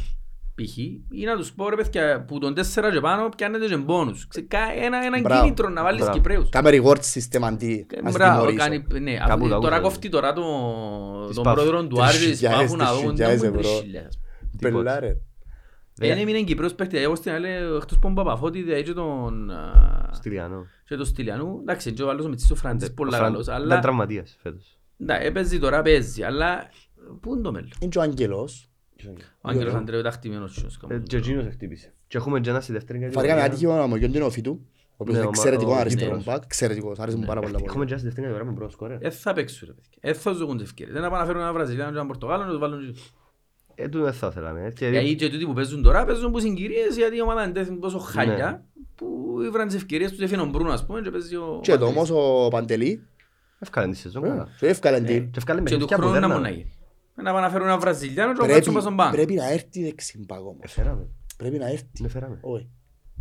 π.χ. ή να τους πω ρε παιδιά που τον τέσσερα και πάνω πιάνετε και μπόνους. Ξε- κα- Ένα, ένα Μπράβο. κίνητρο να βάλεις Μπράβο. Κυπρέους. Κάμε reward system αντί Ε, ας Μπράβο, τιμωρήσω. κάνει, ναι, Κάπου αφού τα τώρα άκουσα. κόφτει τώρα το, Της τον Πάφου. πρόεδρο του Άρης της Τρεις χιλιάδες, Πάφου να τρεις δουν χιλιάδες δεν μου ευρώ. τρεις χιλιάδες. Πελά, ρε. Δεν έμεινε Κυπρέος παίχτη, εγώ στην άλλη, εκτός που τον Παπαφώτη, δηλαδή και τον, α, Στυλιανό. και τον Στυλιανού, εντάξει, και ο άλλος ο Μιτσής ο Φραντζής πολλά καλός, Ήταν αλλά, τραυματίας φέτος. ναι, έπαιζε τώρα, παίζει, αλλά, πού είναι το μέλλον; Είναι και ο Αγγελός. Ο Άγγελος Αντρέου ήταν χτυμένος τσιος, Ε, κάπου. Και εκείνος χτύπησε. Και έχουμε και ένα στη δεύτερη Φαρικά με κατηγορία. άτυχο ο Μογιόν την του, ο οποίος Ναι, είναι ο Μα- εξαιρετικό ο- αριστερό ναι. μπακ, εξαιρετικός, άρεσε μου πάρα πολλά Έχουμε πολύ. και ένα στη δεύτερη κατηγορία με πρώτο σκόρερ. Ε, θα παίξουν, ρε παιδιά. Ε, θα ζουν τις ευκαιρίες. Δεν θα πάνε να φέρουν ένα Βραζιλιάνο και έναν Πορτογάλο να τους βάλουν εκεί. Ε, τούτο δεν θα θέλαμε. Και Γιατί και τούτοι που παίζουν τώρα παίζουν που συγκυρίες γιατί η ομάδα είναι τόσο- τόσο χάλια Ναι. που ήβραν τις ευκαιρίες τους έφυγαν ο Μπρούνο ας πούμε και παίζει ο Και το Παντελής. όμως ο Παντελή, Ευκάλεν τη σεζόν ε, καλά. και εύκαλε Ναι. την. Και ευκάλεν Και του παιχνίδια που χρόνου να δέρναμε. Μου να γίνει. Να πάνε να φέρουν ένα Βραζιλιάνο και να Πρέπει- κάτσουν πάνω στον πάγκο. Πρέπει να έρθει δεξιμπακ όμως. Εφέραμε. Πρέπει να έρθει. Ναι, φέραμε. Όχι.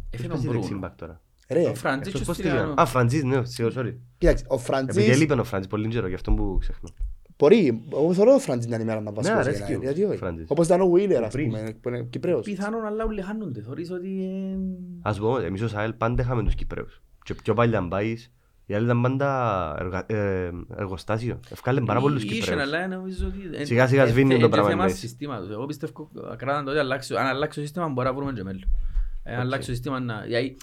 Έφυγε ο Ποιος παίζει Μπρούνο. δεξιμπακ τώρα. Ρε, Ο Φραντζής και Εκτός ο πώς Στυλιανό. στείλαν. Α, Φραντζής, ναι, σίγουρα, sorry. κοίταξε, ο Επειδή Φραντζής έλειπε ο Φραντζής πολύ καιρό, γι' αυτό που ξεχνώ. μπορεί, εγώ θέλω ο Φραντζής να είναι η μέρα να Ναι, βασικός αρέσκει για να- ο γιατί όχι. Φραντζής. Όπως ήταν ο Βίλερ, ας Πριν. πούμε, που είναι Κυπρέος. Πιθανόν αλλά όλοι χάνονται. Θωρείς ότι... ε, Ας πούμε, εμείς ως ΑΕΛ πάντα είχαμε τους Κυπρέους. Και πιο παλιά αν πάεις, οι άλλοι ήταν πάντα εργα- ε, εργοστάσιο. Ευκάλεν πάρα πολλούς Είχε, Κυπρέους. αλλά νομίζω ότι... ε, Σιγά σιγά ε, σβήνει ε, το ε, πράγμα θέμα μέσα. συστήματος. Εγώ πιστεύω ακράταν τότε αλλάξει- αν αλλάξει το σύστημα μπορεί να βρούμε και μέλλον. Ε, Αν αλλάξει το σύστημα να... γιατί,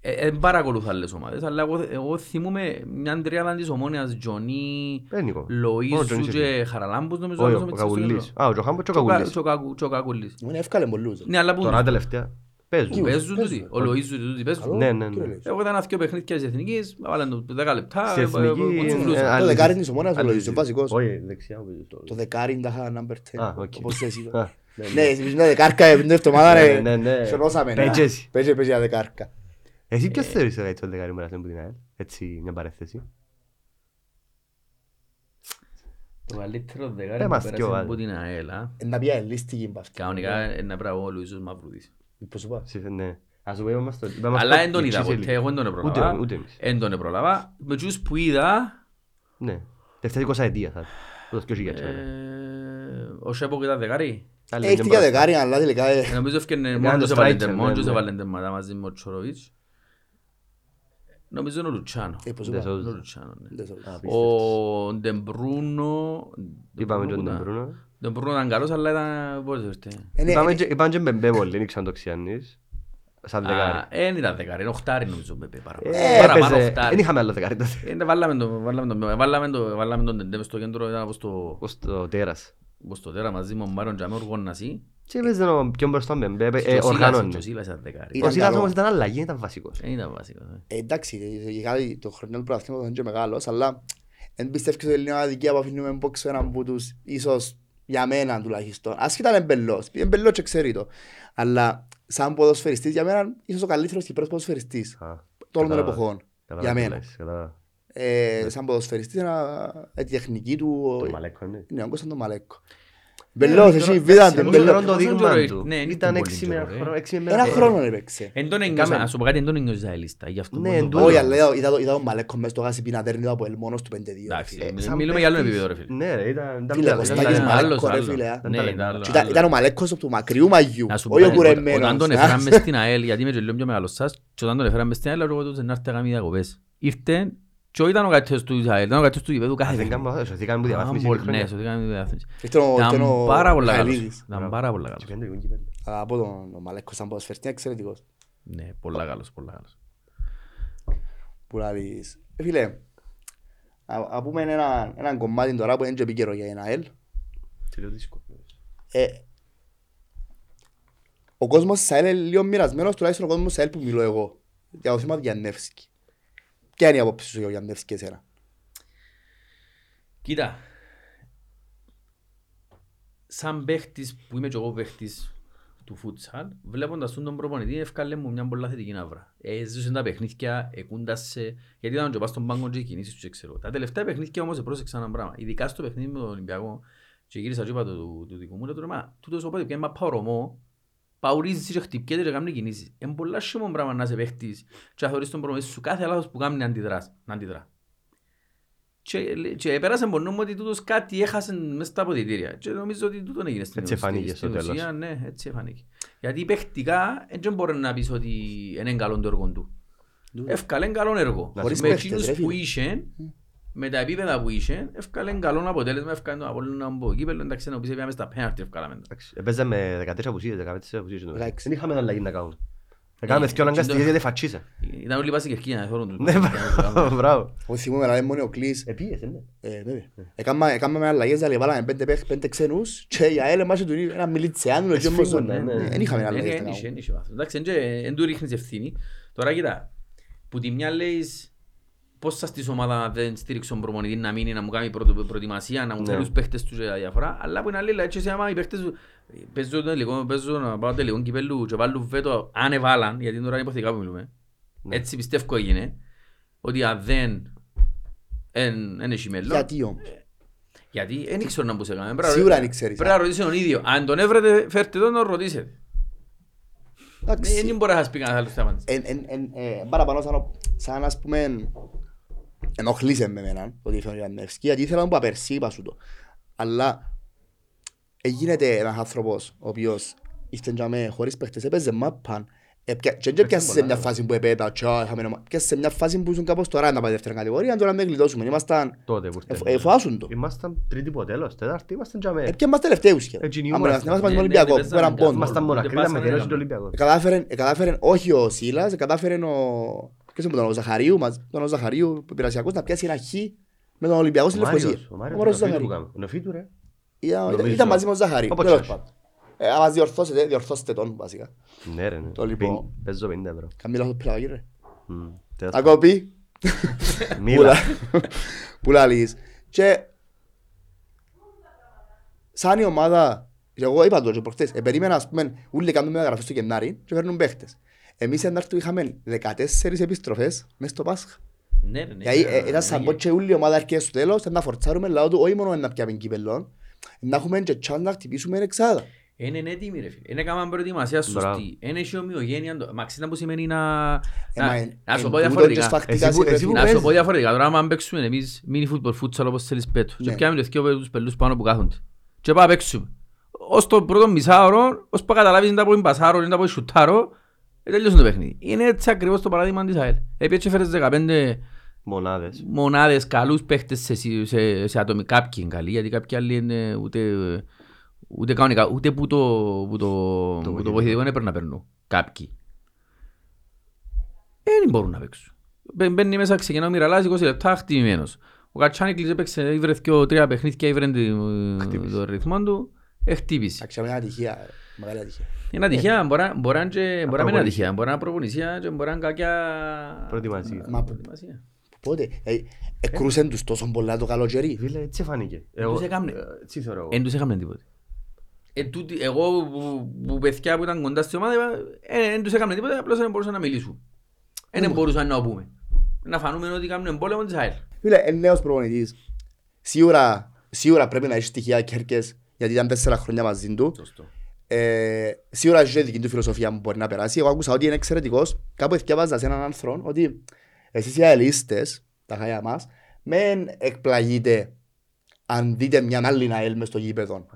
ε, Δεν παρακολουθώ άλλες ομάδες, αλλά εγώ, εγώ θυμούμαι μια τριάδα της ομόνιας Τζονί, Ε, Νίκο. Μόνο ο Λοΐζου Τζονής και Χαραλάμπους νομίζω. Όχι, νομίζω ο με τις στο Καγουλής. κέντρο. Α, ο Τζοχάμπος και ο Και ο Κα- Καγουλής. και ο Κακου- και ο Κακουλής. Είναι εύκολε πολλούς. Ναι, αλλά που Τώρα τελευταία παίζουν. παίζουν παίζουν. τούτοι. Ο Λοΐζου και τούτοι παίζουν. Καλό, Ναι, ναι, τι ναι. λες. Εγώ ήταν αυτοί παιχνίδια της Εθνικής, βάλαν το 10 λεπτά, Στη ε, Εθνική, ε, ε, ε, κουτσουφλούσαν. ε, Το άλλη δεκάρι ζη- της Ομόνοιας ο άλλη Λοΐζος, ζη- ο βασικός. Όχι, δεξιά. ο- το- Το δεκάρι είναι τα number 10. Α, οκ. Όπως εσύ. Α, ναι, Ναι, εσύ μια δεκάρκα ε, την εβδομάδα Ναι, ρε. ναι, ναι. Σιωνώσαμε. ναι. Παίζεσαι. Παίζε, παίζε για δεκάρκα. Εσύ ποιος θεωρείς το έτσι το δεκάρι μου που την ΑΕΛ. Έτσι μια παρέθεση; Το καλύτερο Ε, δεκάρι που μας πέρασε δυο, από άντε. την ΑΕΛ. α. Είναι να πει αελίστικη μπ' αυτή. Κανονικά είναι πράγμα ο Λουίζος Μαυρουδής. Πώς σου πω. Συ- Ναι. Ας το πω, είμαστε στο- είμαστε Αλλά στο δεν τον είδα εξής ποτέ, ηλικία. εγώ δεν τον Ούτε- προλάβα. Ούτε εμείς. Δεν τον προλάβα. Με τους που είδα, Ναι. Τελευταία 20 ετία θα. Το 2000 ε, βέβαια. ο Σέπο ήταν δεκάρι. Άλλη Έχει δεν για μπορώ. δεκάρι, αλλά τελικά ε, Ε, Νομίζω έφτιανε Έκανε μόνο το τους έβαλε striker, τε- ναι, μόνο τους ναι. έβαλε τεμάτα μαζί με ο Τσοροβίτς. Νομίζω είναι ο Λουτσάνο. ε, πώς σου Δεν πω. σώζω. Είναι ο Λουτσάνο, ναι. Δεν σώζω. Ο Ντεμπρούνο... Είπαμε τον Ντεμπρούνο Ντεμπρούνο. Ντεμπρούνο ήταν καλός, αλλά ήταν... Πότε ήρθε. Είναι- Είπαμε είναι- και- Είπαμε και Μπεμπέ πολύ, δεν ήξεραν το Ξιάννης. Σαν δεκάρι. Δεν ήταν δεκάρι, είναι οχτάρι νομίζω. Μπεπέ, παραπάνω. Ε, Παραπάνω έπαιζε- οχτάρι. Δεν είχαμε άλλο δεκάρι τότε. Ε, Βάλαμε το, βάλαμε το, βάλαμε το, βάλαμε τον Τεντέ μες στο κέντρο, ήταν όπως το, Ως το τέρας. όπως το τέρα μαζί με τον Μάριον και με ο Γονασί. Και έπαιζε ο πιο μπροστά Μπεμπέ, ε, Και ο Σίλας- οργάνωνε. και ο Σίλας ήταν δεκάρι. Ήταν Ο Σίλας καλό. όμως ήταν αλλαγή, ήταν βασικός. Δεν ήταν βασικός. ε. Ε, Εντάξει, γενικά το χρονιό του πρωταθλήματος είναι και μεγάλος, αλλά δεν πιστεύεις ότι είναι αδικία που αφήνουμε μπόξο έναν από τους, ίσως για μένα τουλάχιστον. Ασχετά είναι μπελός, είναι μπελός και ξέρει το. Αλλά σαν ποδοσφαιριστής για μένα, ίσως ο καλύτερος Κυπρός ποδοσφαιριστής Α, των όλων των κατάλαβα. εποχών. Κατάλαβα Για τι μένα. λες, κατάλαβα. Ε, σαν ποδοσφαιριστής, ένα- η τεχνική του... Το Μαλέκο, ναι. Ναι, ο Κώστας τον Μαλέκο. Μπελός, εσύ, βίδατε, Εντάξει, μπελός. εγώ το Πόσο δείγμα καιρό του. ήρθε, ναι, είναι Ήταν πολύ έξι καιρό, με ε. χρόνο- έξι με Ένα μέρα. χρόνο έπαιξε. Εν τον ένιωσα, Κάμε. να σου πω κάτι, εν τον ένιωσα η λίστα. Γι' αυτό Ναι, που εν το τούτο. πω. Όχι, αλλά είδα- είδα- είδα τον Μαλέκο μες στο γάσι πινατέρνη του από ελμόνος του 5-2. Εντάξει, φίλε. ε, Σαν μιλούμε για άλλο παίκτης. επίπεδο, ρε φίλε. Ναι, ρε, ήταν... ήταν Φίλε, ήταν- Κωστάκης ήταν- Ήταν Μαλέκος, άλλος, ρε, άλλος. φίλε, α. Ναι, ήταν άλλος, Και ήταν- άλλος. Ήταν ο Μαλέκος του μακριού μαγιού, Να σου πω όχι ο κάτι, κουρεμένος. Όταν τον α. έφεραν μες στην ΑΕΛ, γιατί είμαι και λίγο πιο μεγάλος σας, και όταν τον έφεραν μες στην ΑΕΛ, εγώ τους να έρθει να κάνει διακοπές. Ήρθε και ήταν ο καλύτερος του ΑΕΛ, ήταν ο καλύτερος του γηπέδου κάθε Α, δεν παιχνίδι. κάνω λάθος, σωθήκαμε που Α, διαβάθμιση μπολ- χρόνια. Ναι, σωθήκαμε τη διάθεση. Ήρθε ο- ήρθε Ήταν ο πάρα πολλά καλός. Μιχαηλίδης. Ήταν Μπράβο. πάρα πολλά Και καλός. πιάνε το κύπελλο. Αγαπώ τον τον Μαλέκος σαν ποδοσφαιριστή, είναι εξαιρετικός. Ναι, πολλά καλός, πολλά καλός. Που λάβεις. Ε, Φίλε, α- α πούμε ένα- έναν κομμάτι τώρα που είναι και επίκαιρο για ένα ΑΕΛ. Και λίγο δύσκολο. Ε, Ο κόσμος της ΑΕΛ είναι λίγο μοιρασμένος, τουλάχιστον ο κόσμος της ΑΕΛ που μιλώ εγώ. Για το θέμα του Γιαννεύσκη. Ποια είναι η άποψη σου για τον Γιαννεύσκη εσένα; Κοίτα, σαν παίχτης που είμαι και εγώ παίχτης του φούτσαλ, βλέποντας τον προπονητή ευκάλε μου μια πολλά θετική ναύρα. Έζησε τα παιχνίδια, εκούντασε, γιατί ήταν και πας στον πάγκο και οι κινήσεις τους και ξέρω. Τα τελευταία παιχνίδια όμως πρόσεξα ένα πράγμα. Ειδικά στο παιχνίδι με τον Ολυμπιακό, και γύρισα και είπα το του, του δικού μου, λέω τώρα, μα τούτος ο πάδι μα πάω ρωμό, παουρίζεις και χτυπιέται και κάνει κινήσεις. Είναι πολλά σιωμό πράγμα να είσαι παίχτης και να θεωρείς τον προπονητή σου κάθε λάθος που κάνει να αντιδράς, να αντιδρά. Και, και πέρασε από νόμο ότι τούτος κάτι έχασε μέσα στα αποδητήρια. Και νομίζω ότι τούτο έγινε στην Έτσι εφανήκε στην στο ουσία, τέλος. Ναι, έτσι εφανήκε. Γιατί παιχτικά δεν μπορεί να πεις ότι είναι καλό το έργο του. Εύκαλε καλό έργο. Χωρίς Με παίχτες, εκείνους ρε που φίλε. Είχε, με τα επίπεδα που είχε, εύκαλε καλό αποτέλεσμα, εύκαλε το Απόλλωνα από κύπελλο, εντάξει, να πεις πήγαμε στα πέναρτη, εύκαλαμε τα. Εντάξει, Έπαιζε με 13 απουσίες, 15 απουσίες. νομίζω. Εντάξει. Δεν είχαμε αλλαγή να κάνουμε. Έκαναμε δυο αναγκαστικές γιατί φατσίσε. Ήταν όλοι πάση και ευκαιρία να θέλουν τους. Ναι, μπράβο. Εγώ θυμούμαι να λέμε μόνο ο Κλής. Επίες, ναι. Ε, βέβαια. Έκαμα- Έκαναμε αλλαγές, δηλαδή βάλαμε πέντε παίχ- πέντε ξένους και η ΑΕΛ εμάς του ένα μιλιτσεάνου. και όμως- Εσφίγγουν, ναι, ναι. Ναι, Δεν είχαμε Δεν αλλαγές. να είχε, κάνουμε. δεν είχε βάθος. Εντάξει, δεν του ρίχνεις ευθύνη. Τώρα κοίτα, που τη μια λέεις πώς σας της ομάδα δεν στήριξε τον προπονητή να μείνει, να μου κάνει πρωτο- προετοιμασία, να μου Ναι. φέρει τους παίχτες τους για διαφορά, αλλά που είναι άλλη, έτσι εσύ άμα οι παίχτες σου παίζουν τελικό, παίζουν να πάω τελικό κυπέλλου και βάλουν βέτο, αν εβάλαν, γιατί τώρα είναι υποθετικά που μιλούμε, Ναι. έτσι πιστεύω έγινε, ότι αν δεν εν, εν έχει μέλλον, Γιατί όμως; γιατί δεν ήξερα να μπούσε κανένα. Πρέπει να- Σίγουρα δεν ξέρεις. Πρέπει να ρωτήσει τον ίδιο. Αν τον έβρετε, φέρτε τον να τον ρωτήσετε. Εντάξει. Δεν μπορεί να σας πει κανένας άλλος θέμα. εν- εν- εν- ε, παραπάνω σαν, ο- σαν ας πούμε ενοχλήσε με εμένα το ότι φέρνει ο Ιαννεύσκη γιατί ήθελα να πω πέρσι είπα σου το αλλά γίνεται ένας άνθρωπος ο οποίος ήρθε για μέ χωρίς παίχτες έπαιζε μάπαν Έπια- και δεν πιάσε σε μια φάση που επέτα τσα, είχαμε ένα- πιάσε σε μια φάση που ήσουν κάπως τώρα να πάει δεύτερη κατηγορία τώρα να μην γλιτώσουμε ήμασταν Τότε που ε, ήρθε. ε, φάσουν το Ήμασταν τρίτη που τέλος, τέταρτη, ήμασταν για μέ. έπια μας τελευταίους σχεδόν Έτσι είναι η Αν ομάδα. μπορούμε να είμαστε Ναι, με τον ναι, Ολυμπιακό ναι, που έναν παίζαμε. πόντο Ήμασταν μονακροί, πάσανε με να τελειώσει τον κάνουμε. Ολυμπιακό. Εκατάφερε, εκατάφερε όχι ο Σίλας, εκατάφερε ο... Ποιος είναι που ήταν, ο Ζαχαρίου, μας, τον ο Ζαχαρίου, ο πειρασιακός, να πιάσει ένα χ με τον Ολυμπιακό στη Ο Μάριος, Λευκοσία. ο Ο Μάριος, Μάριος ο Νεοφίτου που Ζαχαρίου. κάνουμε. Ο Νεοφίτου, ρε. Ήταν- Νομίζω. Ήταν ήταν μαζί με τον Ζαχαρίου, Όπως τέλος και. πάντων. Ε, Αν μας διορθώσετε, διορθώστε τον βασικά. Ναι, ρε, ναι. Το λοιπόν. Πιν- Παίζω 50 ευρώ. Καμί λάθος πειραγή ρε. Μμ, τέλος Τα κόπη, πάντων. Μίλα. που λαλείς. Και σαν η ομάδα, και εγώ είπα το και προχτές, ε, περίμενα ας πούμε ούλοι κάνουν μεταγραφές στο Γενάρη και φέρνουν παίχτες. Εμείς εν Άρτου είχαμε 14 επιστροφές μες στο Πάσχα. Ναι, ρε, ναι. Γιατί ε, ήταν σαν πω και όλη η ομάδα έρχεται στο τέλος να φορτσάρουμε λαό του όχι μόνο να πιάμε κύπελλον, να έχουμε και τσάν να χτυπήσουμε εξάδα. Είναι έτοιμοι ρε φίλε. Είναι κάμα προετοιμασία Μπράβο. σωστή. Είναι έχει ομοιογένεια. το- Μα ξέρετε που σημαίνει να... Ε, μα να- εν- Να σου εν πω τούτο και διαφορετικά. σφακτικά Εσύ που- εσύ που συμπεριφέρει. Να σου πω παίζεις. διαφορετικά. Τώρα άμα παίξουμε εμείς mini football, futsal όπως θέλεις πέτω. Και Ναι. πιάμε τους δυο τους πελούς πάνω που κάθονται. Και πάμε να παίξουμε. Ως το πρώτο μισάωρο, ως που καταλάβεις να πω είναι πασάρο, είναι να πω είναι σουτάρο, ε, τελειώσουν το παιχνίδι. Είναι έτσι ακριβώς το παράδειγμα της ΑΕΛ. Επειδή έτσι έφερες 15 Μονάδες. μονάδες καλούς παίχτες σε, σε, σε, σε ατομικά κάποιοι είναι καλοί, γιατί κάποιοι άλλοι είναι ούτε, ούτε κανονικά, ούτε που το, που το, που το βοηθητικό. βοηθητικό δεν πρέπει να περνούν. Κάποιοι. Δεν μπορούν να παίξουν. Μπαι- Μπαίνει μέσα, ξεκινά ο Μιραλάς, 20 λεπτά, χτυπημένος. Ο Κατσάνικλης έπαιξε, ήβρε δυο, τρία παιχνίδια, ήβρε το- Χτύπησε. το ρυθμό του, χτύπησε. Εντάξει, είναι ατυχία, μεγάλη ατυχία. Είναι ατυχία, μπορεί να- μπορεί να είναι και- μπορεί να μην είναι προπονησία. ατυχία, μπορεί να είναι προπονησία και μπορεί να είναι κακιά Προετοιμασία. Μα- προετοιμασία. Πότε, ε, εκρούσαν τους τόσο πολλά το καλοκαίρι. Φίλε, έτσι φάνηκε. τους έκαμνε. ε, Έτσι θεωρώ εγώ. Εν τους έκαναν τίποτε. Ε, τούτη- εγώ που, που παιδιά που ήταν κοντά στην ομάδα, είπα, ε, εν τους έκαναν τίποτε, απλώς δεν μπορούσαν να μιλήσουν. Ε, Δεν μπορούσαν να πούμε. Να φανούμε ότι κάνουν πόλεμο της ΑΕΛ. Φίλε, είναι νέος προπονητής. Σίγουρα, σίγουρα πρέπει να έχει στοιχεία κέρκες, γιατί ήταν τέσσερα χρόνια μαζί του. Σωστό. Ε, σίγουρα έχει και δική του φιλοσοφία που μπορεί να περάσει. Εγώ άκουσα ότι είναι εξαιρετικός. Κάπου εθιάβαζα σε έναν άνθρωπο ότι εσείς οι αελίστες, τα χaya μας, μεν εκπλαγείτε αν δείτε μια άλλη ΑΕΛ μες στο γήπεδο.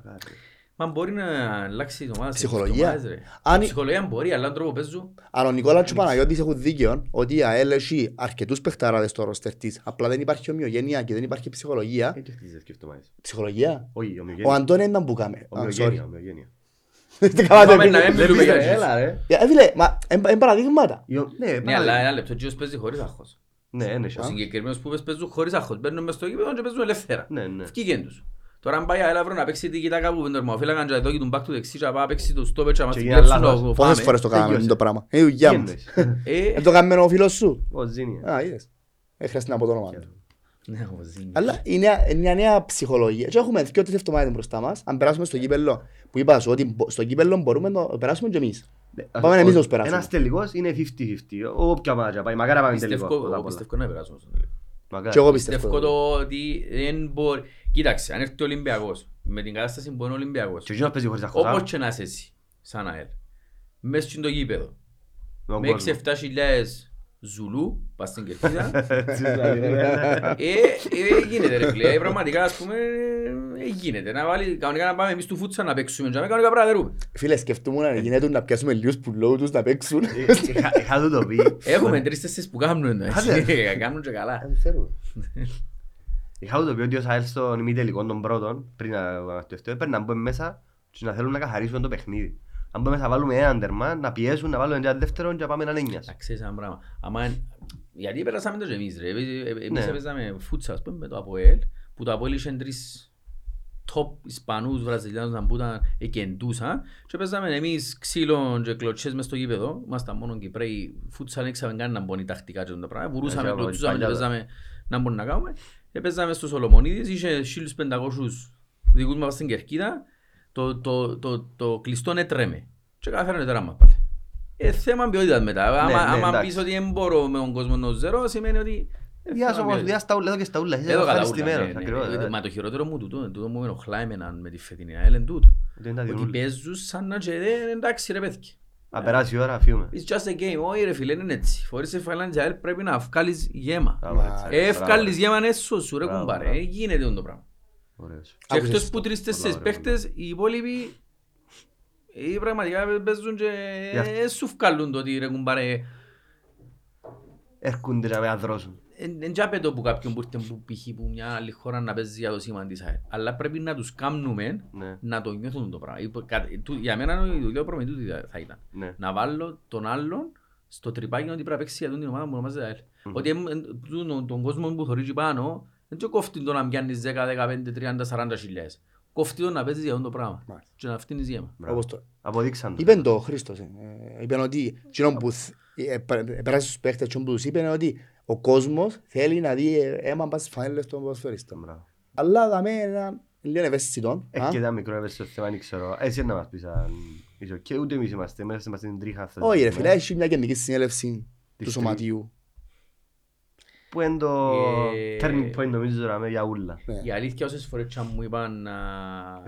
Μα μπορεί να αλλάξει η ομάδα. σε Ψυχολογία. ομάδες, ρε. Αν- Η Ψυχολογία μπορεί, αλλά τον τρόπο παίζουν. Αλλά ο Νικόλας και ο Παναγιώτης έχουν δίκαιο ότι η ΑΕΛ έχει αρκετούς παιχταράδες στο ρόστερ της. Απλά δεν υπάρχει ομοιογένεια και δεν υπάρχει ψυχολογία. Έτσι χτίζεις σκεφτομάζεις. Ψυχολογία. Όχι, Ο ομοιογένεια. Αντώνη είναι να μπουκάμε. Α, Ομοιογένεια, sorry. ομοιογένεια. (laughs) Δεν κάνατε Πάμε να επίθεση. μην μιλούμε για Ρε, τους. Έλα ρε. Ε, φίλε, μα εν παραδείγματα. Ιω- Ναι, Ναι, πάρα- αλλά ένα λεπτό, ο κύριος παίζει χωρίς άγχος. Ναι, είναι Ο σιωπή. συγκεκριμένος που πες παίζουν χωρίς άγχος. Μπαίνουν μες στο γήπεδο και παίζουν ελεύθερα. Ναι, ναι. Φκήκεν τους. Τώρα αν πάει η ΑΕΛ να παίξει την κοιτάκα που τερμοφύλακαν και εδώ και τον back του δεξί και να πάει να παίξει το στόπερ και να μας Και την γίνει κλέψουν λάθος. το Πόσες φάμε. φορές το κάναμε Τελειώσε. το πράγμα. Είναι η δουλειά Τι μου. εννοείς; Ε, Δεν το κάνουμε ο φίλος σου. Ο Ζήνια. Α, είδες. Δεν χρειάζεται να πω το όνομα του. ναι, ο Ζήνης. Αλλά είναι είναι μια νέα ψυχολογία. Και έχουμε δύο τρεις εβδομάδες μπροστά μας. Αν περάσουμε στο κύπελλο, που είπας σου ότι μπο- στο κύπελλο μπορούμε να περάσουμε και εμείς. Πάμε εμείς να τους περάσουμε. Ένας τελικός είναι 50-50. Όποια μάτια πάει. Μακάρι να πάμε τελικό. Πιστεύω- Πολλά, εγώ πολλά. πιστεύω να περάσουμε στον τελικό. Μακάρι. Και εγώ Πιστεύω πιστεύω. το ότι δεν μπορεί... Κοίταξε, αν έρθει ο Ολυμπιακός, με την κατάσταση που είναι ο Ολυμπιακός, Και εκείνος παίζει χωρίς αγχώτα. όπως και να είσαι εσύ, σαν ΑΕΛ, μέσα στο γήπεδο, Με τον με κόσμο. 6-7 χιλιάδες Ζουλού, πας στην Κερκίδα. (laughs) Έτσι, δηλαδή, ρε. Ε, ε, γίνεται ρε φίλε, Ε, πραγματικά ας πούμε, ε, γίνεται. Να βάλει, κανονικά να πάμε εμείς του φούτσα να παίξουμε, και να κανονικά πράγματα δερούμε. Φίλε, σκεφτούμουν αν γίνεται να πιάσουμε λίγους που λόγω τους να παίξουν. Ε, είχα- Είχα του το πει. Έχουμε τρεις τέσσερις που κάνουν εννοώ, Άντε. έτσι. Κάνουν και καλά. Είχα του το πει ότι ο Σαέλ στον ημιτελικό των πρώτων, πριν να ανακτευτώ, έπαιρνε να μπουν μέσα και να θέλουν να καθαρίσουν το παιχνίδι. Αν μπούμε μέσα να βάλουμε έναν τερμά, να πιέσουν, να βάλουμε ένα δεύτερο και να πάμε έναν έννοιας. Να ξέρεις ένα πράγμα. Άμα, γιατί περάσαμε το και εμείς ρε. Εμείς- Εμείς Ναι. έπαιζαμε φούτσα, ας πούμε, με το ΑΠΟΕΛ, που το ΑΠΟΕΛ είχε τρεις top Ισπανούς, Βραζιλιάνους να μπούταν εκεντούσαν και παίζαμε εμείς ξύλο και κλωτσές μες στο γήπεδο. Ήμασταν μόνο Κυπρέοι, φούτσα δεν ήξεραμε καν να μπουν τακτικά και τα πράγματα. Βουρούσαμε, Έχει κλωτσούσαμε και παλιά, παίζαμε να μπορούμε να κάνουμε. Και παίζαμε στο Σολομονίδης, είχε 1500 δικούς μας στην Κερκίδα. Το, το, το, το κλειστό έτρεμε. Και καταφέρανε τεράμα πάλι. Ε, θέμα ποιότητας μετά. Ναι, άμα, ναι, άμα εντάξει. πεις ότι δεν μπορώ με τον κόσμο το ζερό, σημαίνει ότι... ε, Διάσω θέμα όμως, ποιότητας. διά στα ούλα, εδώ και στα ούλα. Είσαι Εδώ κατά ούλα, ευχαριστημένος, ναι, ναι, ακριβώς, ναι. ε. Μα το χειρότερο μου τούτο, τούτο μου ενοχλά εμένα με τη φετινή ΑΕΛ είναι τούτο. Δεν είναι τα Ότι διούλα. παίζουν σαν να και δεν εντάξει ρε παιδιά. Να περάσει η ώρα, φύγουμε. It's just a game. Όχι ρε φίλε, είναι έτσι. Φορείς σε φαλάνε ΑΕΛ πρέπει να βγάλεις γέμα. Μπράβο, έτσι, Ε, μπράβο. βγάλεις γέμα είναι σου ρε Μπράβο, κουμπάρε. μπράβο. Ε, Γίνεται το πράγμα. Ωραίος. Και Άκουσες εκτός το. που τρεις-τέσσερις Πολλά ωραία, παίχτες, οι υπόλοιποι ε, πραγματικά παίζουν και Γι' αυτό. ε, σου βγάλουν το ότι ρε κουμπάρε Έρχονται να με αδρώσουν. Δεν τζάπε το που κάποιον που ήρθε που π.χ. που μια άλλη χώρα να παίζει για το σήμα της ΑΕΛ. Αλλά πρέπει να τους κάνουμε Ναι, να το νιώθουν το πράγμα. Υπο- κα- του- Για μένα η δουλειά προμετού θα ήταν. ναι. Να βάλω τον άλλον στο τρυπάκι ότι πρέπει να παίξει για τον την ομάδα που ονομάζεται ΑΕΛ. Μμμ. Ότι εμ- εν- τούτον- τον κόσμο που θωρείς πάνω δεν και κόφτει το να πιάνεις 10, 15, 30, 40 χιλιάδες. Κόφτει το να παίζεις για αυτό το πράγμα. Μάλιστα. Και να φτύνεις γαίμα. Μπράβο. Όπως το. Αποδείξαν το. Είπεν το ο Χρήστος. ε, ε, Είπεν ότι εκείνο που θ- ε, πε- πέρασε στους παίχτες εκείνο που τους είπεν ότι ο κόσμος θέλει να δει ε, αίμα πας στις φανέλες των ποδοσφαιριστών. Μπράβο. Αλλά δαμε έναν λίγο ευαίσθητον. Έχει α. και ένα μικρό ευαίσθητο θέμα, δεν ξέρω. Εσύ να μας πεις αν είσαι οκ, ούτε εμείς είμαστε, μέσα είμαστε στην τρίχα αυτό. Όχι ρε φίλε, έχει μια γενική συνέλευση Της του τρί- σωματίου. Πού είναι το Ε, turning point νομίζω τώρα με για ούλα. Ναι. Η αλήθεια όσες φορές και αν μου είπαν να,